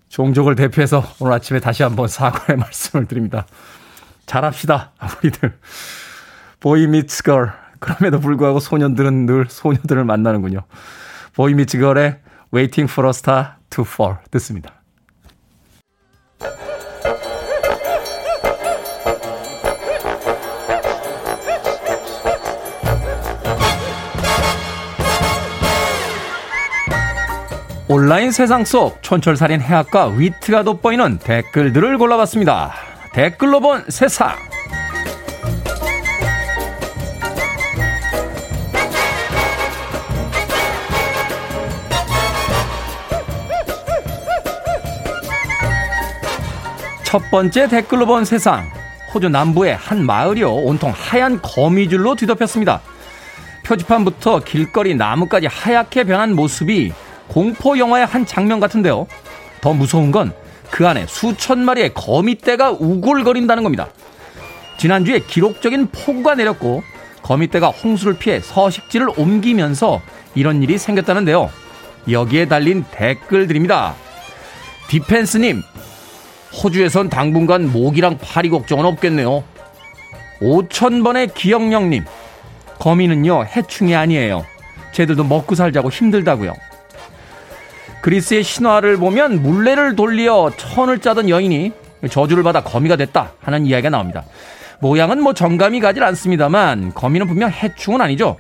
종족을 대표해서 오늘 아침에 다시 한번 사과의 [LAUGHS] 말씀을 드립니다. 잘합시다, 우리들. 보이 미츠 걸. 그럼에도 불구하고 소년들은 늘 소녀들을 만나는군요. 보이 미츠 걸의 Waiting for a Star to Fall 듣습니다. 온라인 세상 속 촌철살인 해학과 위트가 돋보이는 댓글들을 골라봤습니다. 댓글로 본 세상. 첫 번째 댓글로 본 세상. 호주 남부의 한 마을이요. 온통 하얀 거미줄로 뒤덮였습니다. 표지판부터 길거리 나무까지 하얗게 변한 모습이 공포 영화의 한 장면 같은데요. 더 무서운 건 그 안에 수천 마리의 거미떼가 우글거린다는 겁니다. 지난주에 기록적인 폭우가 내렸고 거미떼가 홍수를 피해 서식지를 옮기면서 이런 일이 생겼다는데요. 여기에 달린 댓글들입니다. 디펜스님, 호주에선 당분간 모기랑 파리 걱정은 없겠네요. 5천번의 기억력님, 거미는요, 해충이 아니에요. 쟤들도 먹고 살자고 힘들다고요. 그리스의 신화를 보면 물레를 돌려 천을 짜던 여인이 저주를 받아 거미가 됐다 하는 이야기가 나옵니다. 모양은 뭐 정감이 가질 않습니다만 거미는 분명 해충은 아니죠.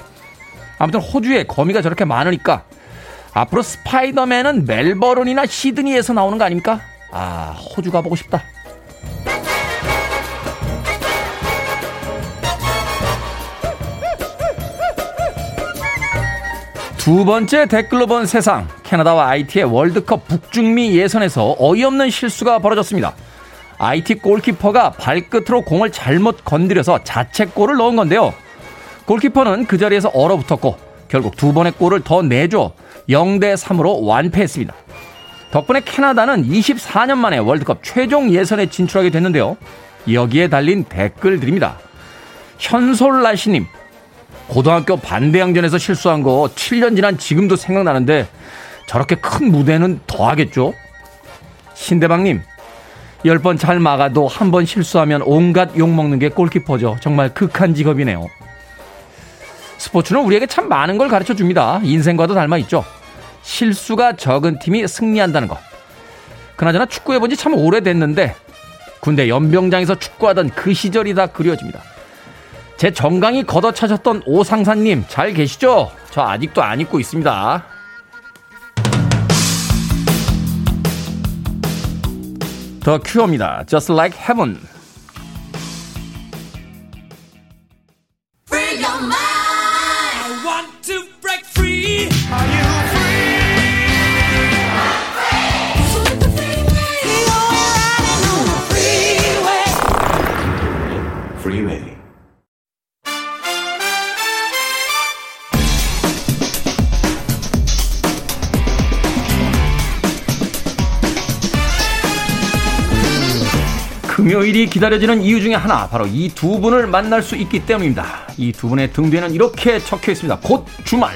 아무튼 호주에 거미가 저렇게 많으니까 앞으로 스파이더맨은 멜버른이나 시드니에서 나오는 거 아닙니까? 아, 호주 가보고 싶다. 두 번째 댓글로 본 세상. 캐나다와 IT의 월드컵 북중미 예선에서 어이없는 실수가 벌어졌습니다. IT 골키퍼가 발끝으로 공을 잘못 건드려서 자책골을 넣은 건데요. 골키퍼는 그 자리에서 얼어붙었고 결국 두 번의 골을 더 내줘 0대 3으로 완패했습니다. 덕분에 캐나다는 24년 만에 월드컵 최종 예선에 진출하게 됐는데요. 여기에 달린 댓글들입니다. 현솔라시님, 고등학교 반대항전에서 실수한 거 7년 지난 지금도 생각나는데 저렇게 큰 무대는 더 하겠죠? 신대방님, 10번 잘 막아도 한 번 실수하면 온갖 욕먹는 게 골키퍼죠. 정말 극한 직업이네요. 스포츠는 우리에게 참 많은 걸 가르쳐 줍니다. 인생과도 닮아 있죠. 실수가 적은 팀이 승리한다는 것. 그나저나 축구해본 지 참 오래됐는데 군대 연병장에서 축구하던 그 시절이 다 그려집니다. 제 정강이 걷어차셨던 오상사님 잘 계시죠? 저 아직도 안 잊고 있습니다. 더 큐어입니다. Just like heaven. 금요일이 기다려지는 이유 중에 하나 바로 이 두 분을 만날 수 있기 때문입니다. 이 두 분의 등 뒤에는 이렇게 적혀 있습니다. 곧 주말.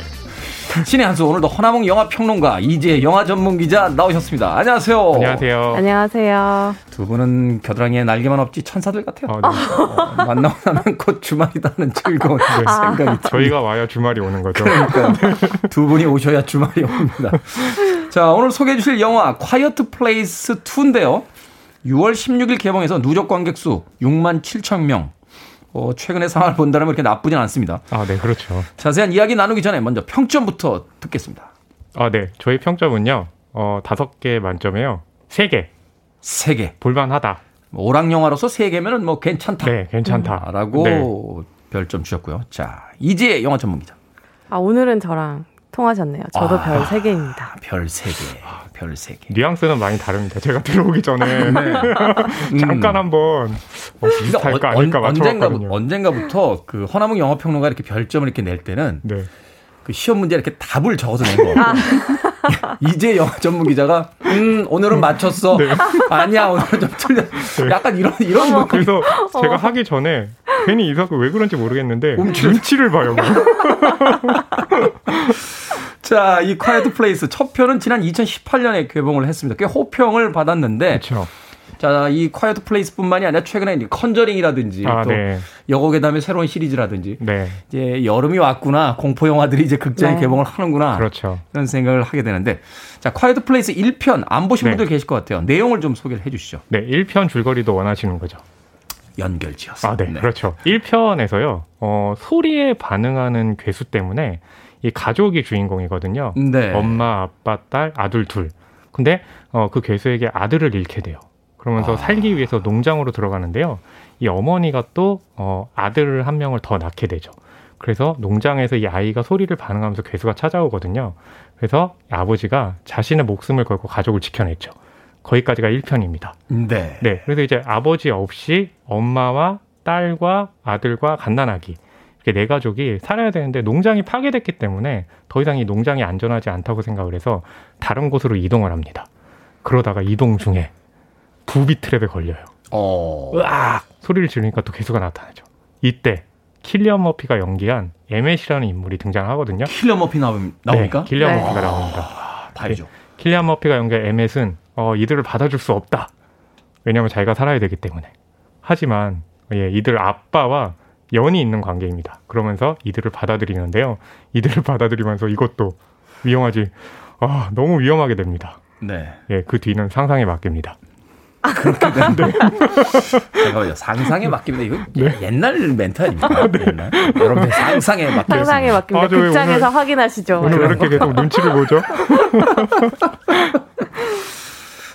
신의 한수 오늘도 허남웅 영화 평론가 이화정 영화 전문 기자 나오셨습니다. 안녕하세요. 안녕하세요. 안녕하세요. 두 분은 겨드랑이에 날개만 없지 천사들 같아요. 아, 네. 어, 만나고 나면 곧 주말이다는 즐거운 네. 생각이 듭니다. 저희가 와야 주말이 오는 거죠. 그러니까 두 분이 오셔야 주말이 옵니다. 자 오늘 소개해 주실 영화 콰이어트 플레이스 2인데요. 6월 16일 개봉해서 누적 관객 수 6만 7천 명. 어, 최근의 상황을 본다면 그렇게 나쁘진 않습니다. 아, 네, 그렇죠. 자세한 이야기 나누기 전에 먼저 평점부터 듣겠습니다. 아, 네. 저희 평점은요, 어, 5개 만점에요. 3개. 3개. 볼만하다. 뭐 오락 영화로서 3개면은 뭐 괜찮다. 네, 괜찮다. 라고 네. 별점 주셨고요. 자, 이제 영화 전문 기자. 아, 오늘은 저랑 통하셨네요. 저도 아, 별 3개입니다. 별 3개. 별 3개. 뉘앙스는 많이 다릅니다. 제가 들어오기 전에 네. [LAUGHS] 잠깐 한번 어, 비슷할까 어, 아닐까 맞춰봤거든요. 언젠가, 언젠가부터 그 허나몽 영화평론가 이렇게 별점을 이렇게 낼 때는 네. 그 시험 문제 이렇게 답을 적어서 낸 거. 아. [LAUGHS] 이제 영화 전문 기자가 음 오늘은 맞췄어. 네. 아니야 오늘은 좀 틀려. 네. 약간 이런 이런 거. 그래서 제가 하기 전에 괜히 이사가 왜 그런지 모르겠는데 눈치를 봐요. [LAUGHS] 자, 이 콰이어트 플레이스 첫 편은 지난 2018년에 개봉을 했습니다. 꽤 호평을 받았는데 그렇죠. 자, 이 콰이어트 플레이스뿐만이 아니라 최근에 컨저링이라든지 아, 또 네. 여고괴담의 새로운 시리즈라든지 네. 이제 여름이 왔구나 공포 영화들이 이제 극장에 네. 개봉을 하는구나 그렇죠. 그런 생각을 하게 되는데 자, 콰이어트 플레이스 1편 안 보신 네. 분들 계실 것 같아요. 내용을 좀 소개를 해 주시죠. 네, 1편 줄거리도 원하시는 거죠. 연결지어서. 아, 네. 네. 그렇죠. 1편에서요. 어, 소리에 반응하는 괴수 때문에 이 가족이 주인공이거든요. 네. 엄마, 아빠, 딸, 아들 둘. 근데 어, 그 괴수에게 아들을 잃게 돼요. 그러면서 아. 살기 위해서 농장으로 들어가는데요. 이 어머니가 또 어, 아들을 한 명을 더 낳게 되죠. 그래서 농장에서 이 아이가 소리를 반응하면서 괴수가 찾아오거든요. 그래서 아버지가 자신의 목숨을 걸고 가족을 지켜냈죠. 거기까지가 1편입니다. 네. 네. 그래서 이제 아버지 없이 엄마와 딸과 아들과 갓난아기 네 가족이 살아야 되는데 농장이 파괴됐기 때문에 더 이상 이 농장이 안전하지 않다고 생각을 해서 다른 곳으로 이동을 합니다. 그러다가 이동 중에 부비 트랩에 걸려요. 어. 으악! 소리를 지르니까 또 괴수가 나타나죠. 이때 킬리언 머피가 연기한 에멧이라는 인물이 등장하거든요. 킬리언 머피 나오, 나옵니까? 네, 킬리언 네. 머피가 나옵니다. 아, 다이죠. 네. 킬리언 머피가 연기한 에멧은 어, 이들을 받아줄 수 없다. 왜냐하면 자기가 살아야 되기 때문에. 하지만 예, 이들 아빠와 연이 있는 관계입니다. 그러면서 이들을 받아들이는데요. 이들을 [LAUGHS] 받아들이면서 이것도 위험하지. 아, 너무 위험하게 됩니다. 네. 예, 그 뒤는 상상에 맡깁니다. [LAUGHS] 그렇게 되는데. 잠깐만요. 상상에 맡깁니다. 이거 네. 옛날 멘트 아닙니까? 네. 옛날. 여러분 상상에 맡깁니다. 상상에 맡깁니다. 극장에서 오늘, 확인하시죠. 오늘 왜 이렇게 계속 눈치를 보죠? [LAUGHS]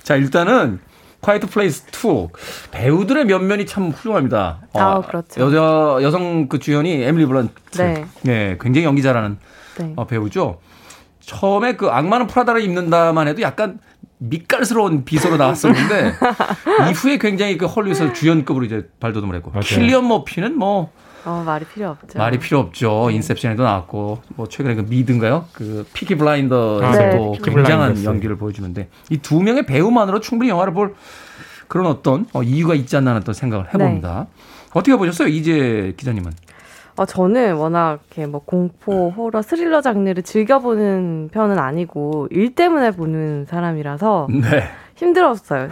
자, 일단은 콰이트 플레이스 2 배우들의 면면이 참 훌륭합니다. 아, 그렇죠. 여자 여성 그 주연이 에밀리 블런트. 네. 네, 굉장히 연기 잘하는 네. 어, 배우죠. 처음에 그 악마는 프라다를 입는다만 해도 약간 밉살스러운 비서로 나왔었는데 [LAUGHS] 이후에 굉장히 그 헐리우드에서 주연급으로 이제 발돋움을 했고 맞아요. 킬리언 머피는 뭐 어, 말이 필요 없죠. 말이 필요 없죠. 네. 인셉션에도 나왔고 뭐 최근에 그 미드인가요? 그 피키 블라인더에서도 네, 굉장한 블라인더스. 연기를 보여주는데 이 두 명의 배우만으로 충분히 영화를 볼 그런 어떤 어, 이유가 있지 않나 하는 생각을 해봅니다. 네. 어떻게 보셨어요, 이제 기자님은? 어, 저는 워낙 이렇게 뭐 공포, 호러, 스릴러 장르를 즐겨보는 편은 아니고 일 때문에 보는 사람이라서 네. 힘들었어요.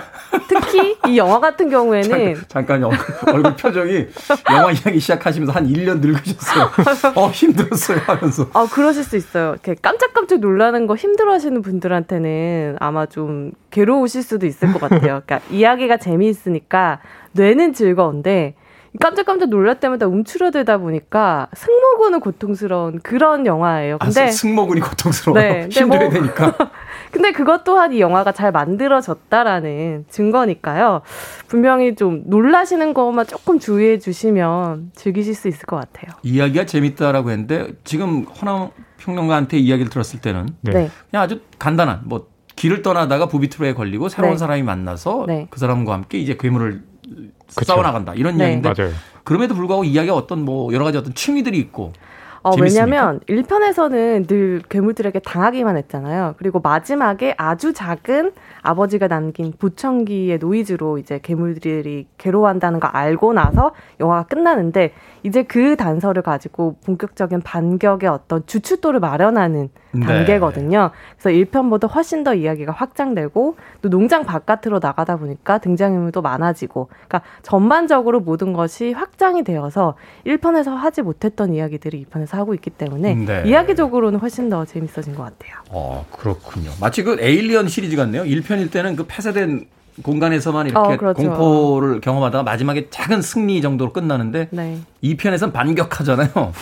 특히 이 영화 같은 경우에는 잠깐, 요 얼굴 표정이 영화 이야기 시작하시면서 한 1년 늙으셨어요. 어 힘들었어요 하면서. 아 그러실 수 있어요. 이렇게 깜짝깜짝 놀라는 거 힘들어하시는 분들한테는 아마 좀 괴로우실 수도 있을 것 같아요. 그러니까 이야기가 재미있으니까 뇌는 즐거운데 깜짝깜짝 놀랄 때마다 움츠러들다 보니까 승모근은 고통스러운 그런 영화예요. 아, 근데 아, 승모근이 고통스러워요. 네, 힘들어야 뭐, 되니까. [LAUGHS] 근데 그것 또한 이 영화가 잘 만들어졌다라는 증거니까요. 분명히 좀 놀라시는 것만 조금 주의해 주시면 즐기실 수 있을 것 같아요. 이야기가 재밌다라고 했는데 지금 허나 평론가한테 이야기를 들었을 때는 네. 네. 그냥 아주 간단한 뭐 길을 떠나다가 부비트로에 걸리고 새로운 네. 사람이 만나서 네. 그 사람과 함께 이제 괴물을 싸워나간다 이런 네. 이야기인데 맞아요. 그럼에도 불구하고 이야기가 어떤 뭐 여러 가지 어떤 취미들이 있고 어, 왜냐면 1편에서는 늘 괴물들에게 당하기만 했잖아요. 그리고 마지막에 아주 작은 아버지가 남긴 보청기의 노이즈로 이제 괴물들이 괴로워한다는 걸 알고 나서 영화가 끝나는데 이제 그 단서를 가지고 본격적인 반격의 어떤 주춧돌을 마련하는 네. 단계거든요. 그래서 1편보다 훨씬 더 이야기가 확장되고 또 농장 바깥으로 나가다 보니까 등장인물도 많아지고 그러니까 전반적으로 모든 것이 확장이 되어서 1편에서 하지 못했던 이야기들이 2편에서 하고 있기 때문에 네. 이야기적으로는 훨씬 더 재밌어진 것 같아요. 어, 그렇군요. 마치 그 에일리언 시리즈 같네요. 1편일 때는 그 폐쇄된 공간에서만 이렇게 어, 그렇죠. 공포를 경험하다가 마지막에 작은 승리 정도로 끝나는데 네. 2편에선 반격하잖아요. [LAUGHS]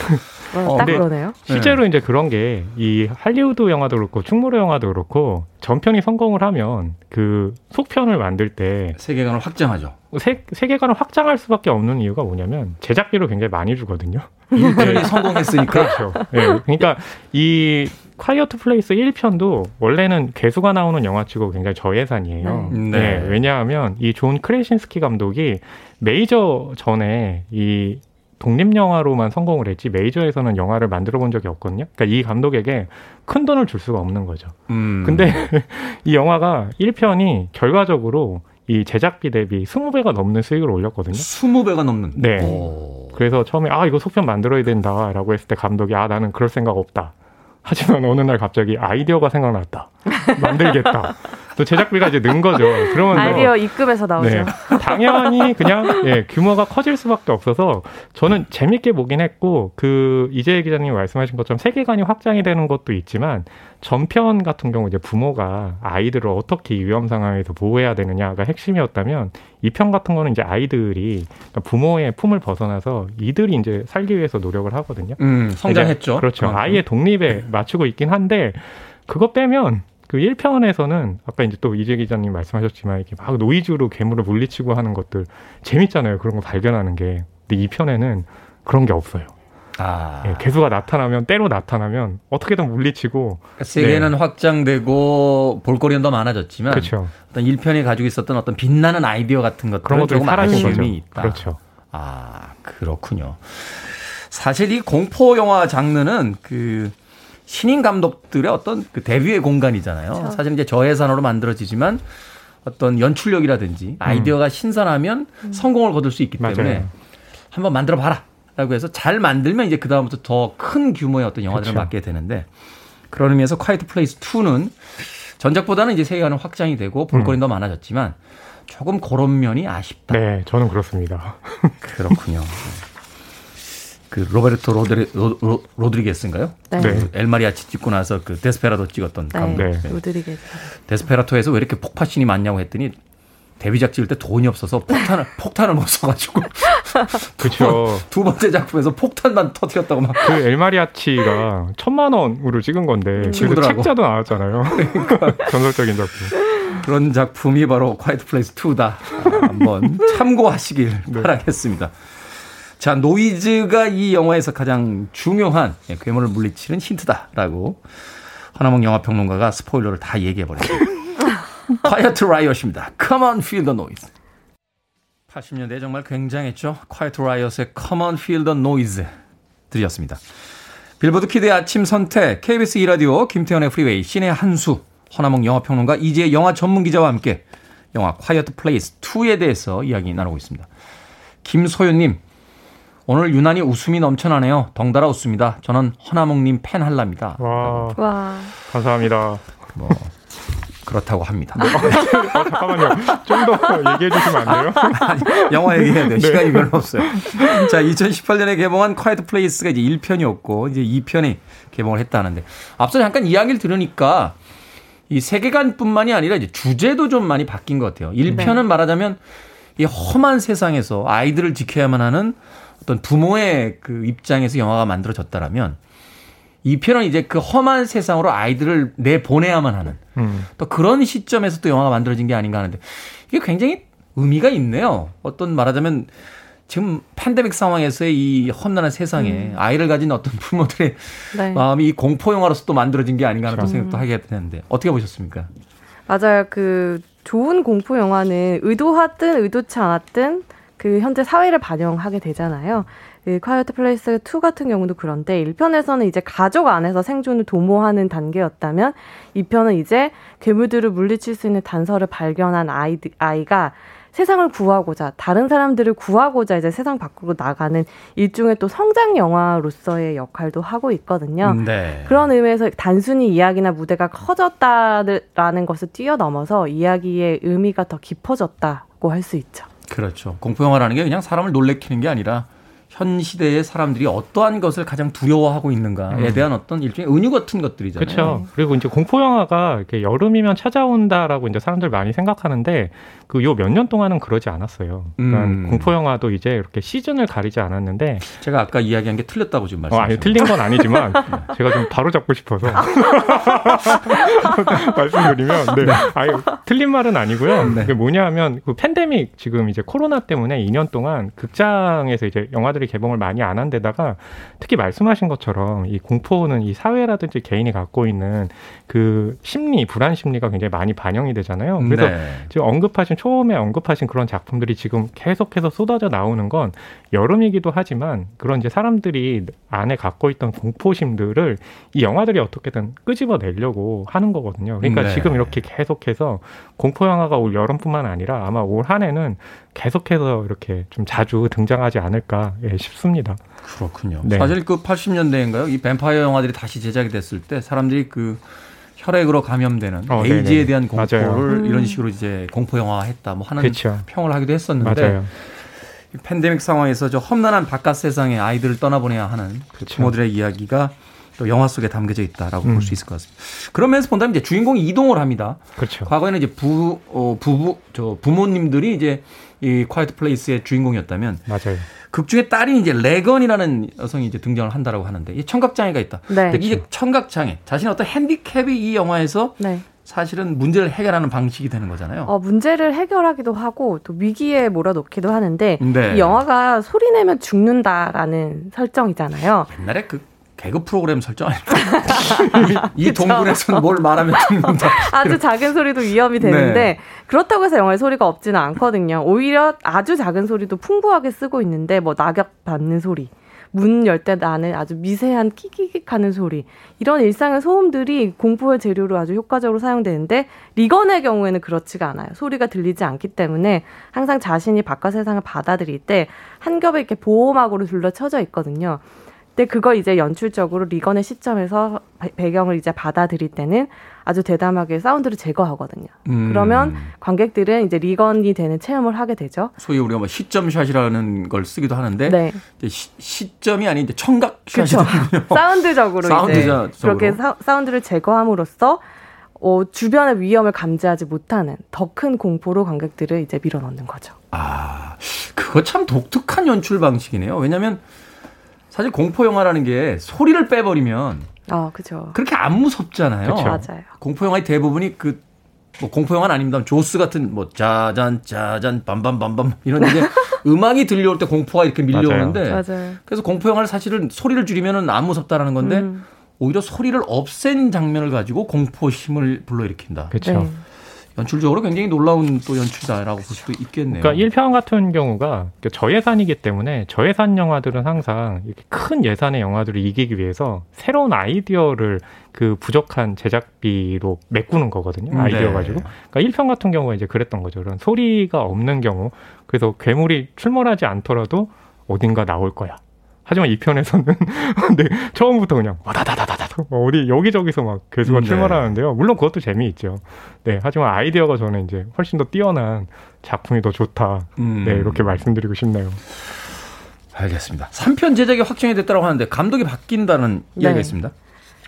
어, 딱 그러네요. 실제로 네. 이제 그런 게 이 할리우드 영화도 그렇고 충무로 영화도 그렇고 전편이 성공을 하면 그 속편을 만들 때 세계관을 확장하죠. 세, 세계관을 확장할 수밖에 없는 이유가 뭐냐면 제작비를 굉장히 많이 주거든요. [LAUGHS] 1편이 성공했으니까. 그렇죠. 네, 그러니까 이 콰이어트 플레이스 1편도 원래는 괴수가 나오는 영화치고 굉장히 저예산이에요. 네. 네. 네. 왜냐하면 이 존 크래신스키 감독이 메이저 전에 이 독립 영화로만 성공을 했지 메이저에서는 영화를 만들어 본 적이 없거든요. 그러니까 이 감독에게 큰 돈을 줄 수가 없는 거죠. 음. 근데 [LAUGHS] 이 영화가 1편이 결과적으로 이 제작비 대비 20배가 넘는 수익을 올렸거든요. 20배가 넘는? 네. 오. 그래서 처음에 아, 이거 속편 만들어야 된다라고 했을 때 감독이 아, 나는 그럴 생각 없다. 하지만 어느 날 갑자기 아이디어가 생각났다. 만들겠다. [LAUGHS] 또 제작비가 이제 는 거죠. 그러면 아이디어 입금해서 나오죠. 네, 당연히 그냥 예, 규모가 커질 수밖에 없어서 저는 재밌게 보긴 했고 그 이재 기자님이 말씀하신 것처럼 세계관이 확장이 되는 것도 있지만 전편 같은 경우 이제 부모가 아이들을 어떻게 위험 상황에서 보호해야 되느냐가 핵심이었다면 이 편 같은 거는 이제 아이들이 그러니까 부모의 품을 벗어나서 이들이 이제 살기 위해서 노력을 하거든요. 음, 성장했죠. 그렇죠. 아이의 독립에 맞추고 있긴 한데 그거 빼면 그 1편에서는 아까 이제 또 이재 기자님 말씀하셨지만 이렇게 막 노이즈로 괴물을 물리치고 하는 것들 재밌잖아요. 그런 거 발견하는 게. 근데 2편에는 그런 게 없어요. 아. 예, 개수가 나타나면 때로 나타나면 어떻게든 물리치고 그러니까 세계는 네. 확장되고 볼거리는 더 많아졌지만 그렇죠. 어떤 1편에 가지고 있었던 어떤 빛나는 아이디어 같은 것들은 그런 것들이 조금 아쉬움이 있다. 그렇죠. 아 그렇군요. 사실 이 공포 영화 장르는 그 신인 감독들의 어떤 그 데뷔의 공간이잖아요. 그렇죠. 사실 이제 저예산으로 만들어지지만 어떤 연출력이라든지 음. 아이디어가 음. 신선하면 음. 성공을 거둘 수 있기 때문에 맞아요. 한번 만들어 봐라. 라고 해서 잘 만들면 이제 그다음부터 더 큰 규모의 어떤 영화들을 그렇죠. 맡게 되는데 그런 의미에서 콰이트 플레이스 2는 전작보다는 이제 세계관은 확장이 되고 볼거리는 음. 더 많아졌지만 조금 그런 면이 아쉽다. 네, 저는 그렇습니다. 그렇군요. [LAUGHS] 그 로베르토 로드리, 로, 로드리게스인가요 네. 그 엘마리아치 찍고 나서 그 데스페라도 찍었던 네. 감독. 네. 로드리게스. 데스페라도에서 왜 이렇게 폭파신이 많냐고 했더니 데뷔작 찍을 때 돈이 없어서 폭탄을 [LAUGHS] 폭탄을 못 써가지고 [LAUGHS] 그렇죠. 두, 번째 작품에서 폭탄만 터뜨렸다고 막. 그 엘마리아치가 천만 원으로 찍은 건데 친구들하고 책자도 나왔잖아요. [LAUGHS] 그러니까 전설적인 작품. 그런 작품이 바로 콰이트 플레이스 2다. 한번 참고하시길 네. 바라겠습니다. 자, 노이즈가 이 영화에서 가장 중요한 예, 괴물을 물리치는 힌트다라고 허남웅 영화 평론가가 스포일러를 다 얘기해 버렸습니다. Quiet [LAUGHS] Riot입니다. Come on, feel the noise. 80년대 정말 굉장했죠. Quiet Riot의 Come on, feel the noise 들으셨습니다. 빌보드 키드의 아침 선택, KBS 2라디오, 김태훈의 프리웨이, 신의 한수, 허남웅 영화평론가, 이지혜 영화 전문기자와 함께 영화 Quiet Place 2에 대해서 이야기 나누고 있습니다. 김소연님, 오늘 유난히 웃음이 넘쳐나네요. 덩달아 웃습니다. 저는 허남웅님 팬 할랍니다. 와, 와. 감사합니다. 뭐 그렇다고 합니다. 네. [LAUGHS] 어, 잠깐만요. 좀 더 얘기해 주시면 안 돼요? [LAUGHS] 아니, 영화 얘기해야 돼요. 네. 시간이 별로 없어요. 자, 2018년에 개봉한 콰이트 플레이스가 이제 1편이었고 이제 2편이 개봉을 했다는데 앞서 잠깐 이야기를 들으니까 이 세계관뿐만이 아니라 이제 주제도 좀 많이 바뀐 것 같아요. 1편은 네. 말하자면 이 험한 세상에서 아이들을 지켜야만 하는 어떤 부모의 그 입장에서 영화가 만들어졌다라면 이 편은 이제 그 험한 세상으로 아이들을 내 보내야만 하는 음. 또 그런 시점에서 또 영화가 만들어진 게 아닌가 하는데 이게 굉장히 의미가 있네요. 어떤 말하자면 지금 팬데믹 상황에서의 이 험난한 세상에 음. 아이를 가진 어떤 [LAUGHS] 부모들의 네. 마음이 이 공포 영화로서 또 만들어진 게 아닌가 하는 그렇죠. 생각도 하게 되는데 어떻게 보셨습니까? 맞아요. 그 좋은 공포 영화는 의도하든 의도치 않았든 그 현재 사회를 반영하게 되잖아요. 그 콰이어트 플레이스 2 같은 경우도 그런데 1편에서는 이제 가족 안에서 생존을 도모하는 단계였다면 2편은 이제 괴물들을 물리칠 수 있는 단서를 발견한 아이, 아이가 세상을 구하고자 다른 사람들을 구하고자 이제 세상 밖으로 나가는 일종의 또 성장 영화로서의 역할도 하고 있거든요. 네. 그런 의미에서 단순히 이야기나 무대가 커졌다라는 것을 뛰어넘어서 이야기의 의미가 더 깊어졌다고 할 수 있죠. 그렇죠. 공포 영화라는 게 그냥 사람을 놀래키는 게 아니라 현 시대의 사람들이 어떠한 것을 가장 두려워하고 있는가에 음. 대한 어떤 일종의 은유 같은 것들이잖아요. 그렇죠. 그리고 이제 공포 영화가 이렇게 여름이면 찾아온다라고 이제 사람들 많이 생각하는데 그 요 몇 년 동안은 그러지 않았어요. 그러니까 음. 공포 영화도 이제 이렇게 시즌을 가리지 않았는데 제가 아까 이야기한 게 틀렸다고 지금 말씀하셨죠. 어, 아니 틀린 건 아니지만 [LAUGHS] 제가 좀 바로 잡고 싶어서 [LAUGHS] 말씀드리면 네. 아니 틀린 말은 아니고요. 네. 그게 뭐냐면 그 팬데믹 지금 이제 코로나 때문에 2년 동안 극장에서 이제 영화들이 영화들이 개봉을 많이 안 한 데다가 특히 말씀하신 것처럼 이 공포는 이 사회라든지 개인이 갖고 있는 그 심리, 불안 심리가 굉장히 많이 반영이 되잖아요. 그래서 네. 지금 언급하신 처음에 언급하신 그런 작품들이 지금 계속해서 쏟아져 나오는 건 여름이기도 하지만 그런 이제 사람들이 안에 갖고 있던 공포심들을 이 영화들이 어떻게든 끄집어내려고 하는 거거든요. 그러니까 네. 지금 이렇게 계속해서 공포 영화가 올 여름뿐만 아니라 아마 올 한해는 계속해서 이렇게 좀 자주 등장하지 않을까 예, 싶습니다. 그렇군요. 네. 사실 그 80년대인가요? 이 뱀파이어 영화들이 다시 제작이 됐을 때 사람들이 그 혈액으로 감염되는 어, 에이즈에 네네. 대한 공포를 맞아요. 이런 음. 식으로 이제 공포 영화했다 뭐 하는 그렇죠. 평을 하기도 했었는데 맞아요. 팬데믹 상황에서 저 험난한 바깥 세상에 아이들을 떠나보내야 하는 그. 부모들의 이야기가 또 영화 속에 담겨져 있다라고 음. 볼수 있을 것 같습니다. 그런 면에서 본다면 이제 주인공이 이동을 합니다. 그렇죠. 과거에는 이제 부, 어, 부부, 저 부모님들이 이제 이 콰이트 플레이스의 주인공이었다면 맞아요. 극 중에 딸이 이제 레건이라는 여성이 이제 등장을 한다라고 하는데 이 청각 장애가 있다. 네. 이게 청각 장애, 자신의 어떤 핸디캡이 이 영화에서 네. 사실은 문제를 해결하는 방식이 되는 거잖아요. 어, 문제를 해결하기도 하고 또 위기에 몰아넣기도 하는데 네. 이 영화가 소리 내면 죽는다라는 설정이잖아요. 옛날에 그 개그 프로그램 설정 아닙니까? [LAUGHS] 이, 이 동굴에서는 뭘 말하면 죽는다. 아주 작은 소리도 위험이 되는데 네. 그렇다고 해서 영화에 소리가 없지는 않거든요. 오히려 아주 작은 소리도 풍부하게 쓰고 있는데 뭐 낙엽 받는 소리, 문 열 때 나는 아주 미세한 키키킥 하는 소리. 이런 일상의 소음들이 공포의 재료로 아주 효과적으로 사용되는데 리건의 경우에는 그렇지가 않아요. 소리가 들리지 않기 때문에 항상 자신이 바깥 세상을 받아들일 때 한 겹에 이렇게 보호막으로 둘러쳐져 있거든요. 근데 그걸 이제 연출적으로 리건의 시점에서 배경을 이제 받아들일 때는 아주 대담하게 사운드를 제거하거든요. 음. 그러면 관객들은 이제 리건이 되는 체험을 하게 되죠. 소위 우리가 뭐 시점샷이라는 걸 쓰기도 하는데 네. 시, 점이 아닌 이제 청각샷이거든요. 사운드적으로 [LAUGHS] 사운드적으로. 이제 그렇게 사, 사운드를 제거함으로써 어, 주변의 위험을 감지하지 못하는 더 큰 공포로 관객들을 이제 밀어넣는 거죠. 아, 그거 참 독특한 연출 방식이네요. 왜냐하면 사실 공포 영화라는 게 소리를 빼버리면 아, 그죠. 그렇게 안 무섭잖아요. 그쵸. 맞아요. 공포 영화의 대부분이 그, 뭐 공포 영화는 아닙니다. 조스 같은 뭐 짜잔 짜잔 밤밤밤밤 이런 이제 [LAUGHS] 음악이 들려올 때 공포가 이렇게 밀려오는데 맞아요. 맞아요. 그래서 공포 영화를 사실은 소리를 줄이면은 안 무섭다라는 건데 음. 오히려 소리를 없앤 장면을 가지고 공포심을 불러일으킨다. 그렇죠. 네. 연출적으로 굉장히 놀라운 또 연출이다라고 볼 수도 있겠네요. 그러니까 1편 같은 경우가 저예산이기 때문에 저예산 영화들은 항상 이렇게 큰 예산의 영화들을 이기기 위해서 새로운 아이디어를 그 부족한 제작비로 메꾸는 거거든요. 음, 아이디어 네. 가지고. 그러니까 1편 같은 경우가 이제 그랬던 거죠. 그런 소리가 없는 경우. 그래서 괴물이 출몰하지 않더라도 어딘가 나올 거야. 하지만 이 편에서는 [LAUGHS] 네, 처음부터 그냥 와다다다다다 어디 여기저기서 막 괴수가 네. 출몰하는데요. 물론 그것도 재미있죠. 네, 하지만 아이디어가 저는 이제 훨씬 더 뛰어난 작품이 더 좋다. 음. 네, 이렇게 말씀드리고 싶네요. 알겠습니다. 3편 제작이 확정이 됐다고 하는데 감독이 바뀐다는 네. 이야기가 있습니다.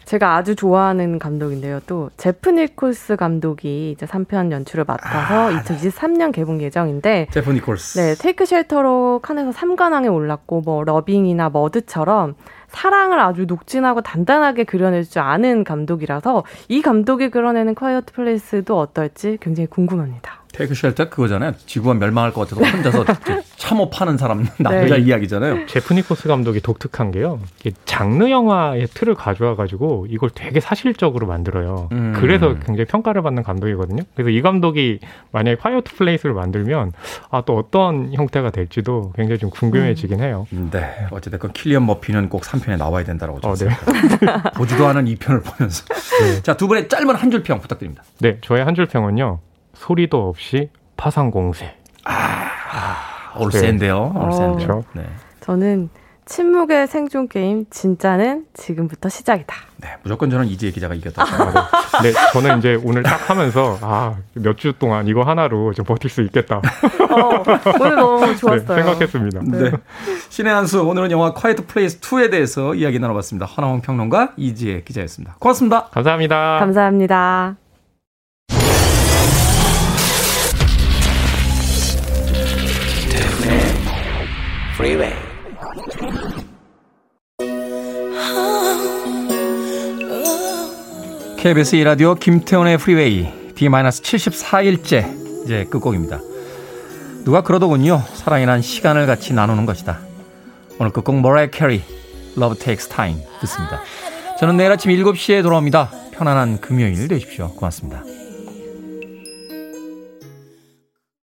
제가 아주 좋아하는 감독인데요. 또 제프 니콜스 감독이 이제 3편 연출을 맡아서 아, 2023년 개봉 예정인데 제프 니콜스. 네, 테이크 쉘터로 칸에서 3관왕에 올랐고 뭐 러빙이나 머드처럼 사랑을 아주 녹진하고 단단하게 그려낼 줄 아는 감독이라서 이 감독이 그려내는 콰이어트 플레이스도 어떨지 굉장히 궁금합니다. 테이크 쉘터 그거잖아요. 지구가 멸망할 것 같아서 혼자서 [LAUGHS] 참호 파는 사람 [LAUGHS] 남자 네. 이야기잖아요. 제프 니콜스 감독이 독특한 게요. 장르 영화의 틀을 가져와 가지고 이걸 되게 사실적으로 만들어요. 음. 그래서 굉장히 평가를 받는 감독이거든요. 그래서 이 감독이 만약에 콰이어트 플레이스를 만들면 아 또 어떤 형태가 될지도 굉장히 좀 궁금해지긴 해요. 음. 네. 어쨌든 킬리언 머피는 꼭 3편에 나와야 된다라고 어, 네. [LAUGHS] 보지도 않은 2편을 보면서. 네. 자, 두 분의 짧은 한 줄 평 부탁드립니다. 네, 저의 한 줄 평은요. 소리도 없이 파상공세. 아, 아 오 센데요. 오 센데요. 어, 네. 저는 침묵의 생존 게임 진짜는 지금부터 시작이다. 네, 무조건 저는 이지혜 기자가 이겼다. 아, 네. 네, 저는 이제 오늘 딱 하면서 아, 몇 주 동안 이거 하나로 좀 버틸 수 있겠다. 어, 오늘 너무 [LAUGHS] 네, 좋았어요. 네, 생각했습니다. 네. 신의 한수 오늘은 영화 콰이트 플레이스 2에 대해서 이야기 나눠봤습니다. 허남웅 평론가 이지혜 기자였습니다. 고맙습니다. 감사합니다. 감사합니다. Freeway. KBS 이라디오 김태훈의 프리웨이 D-74일째 이제 끝곡입니다. 누가 그러더군요. 사랑이란 시간을 같이 나누는 것이다. 오늘 끝곡 머라이어 캐리 Love Takes Time 듣습니다. 저는 내일 아침 7시에 돌아옵니다. 편안한 금요일 되십시오. 고맙습니다.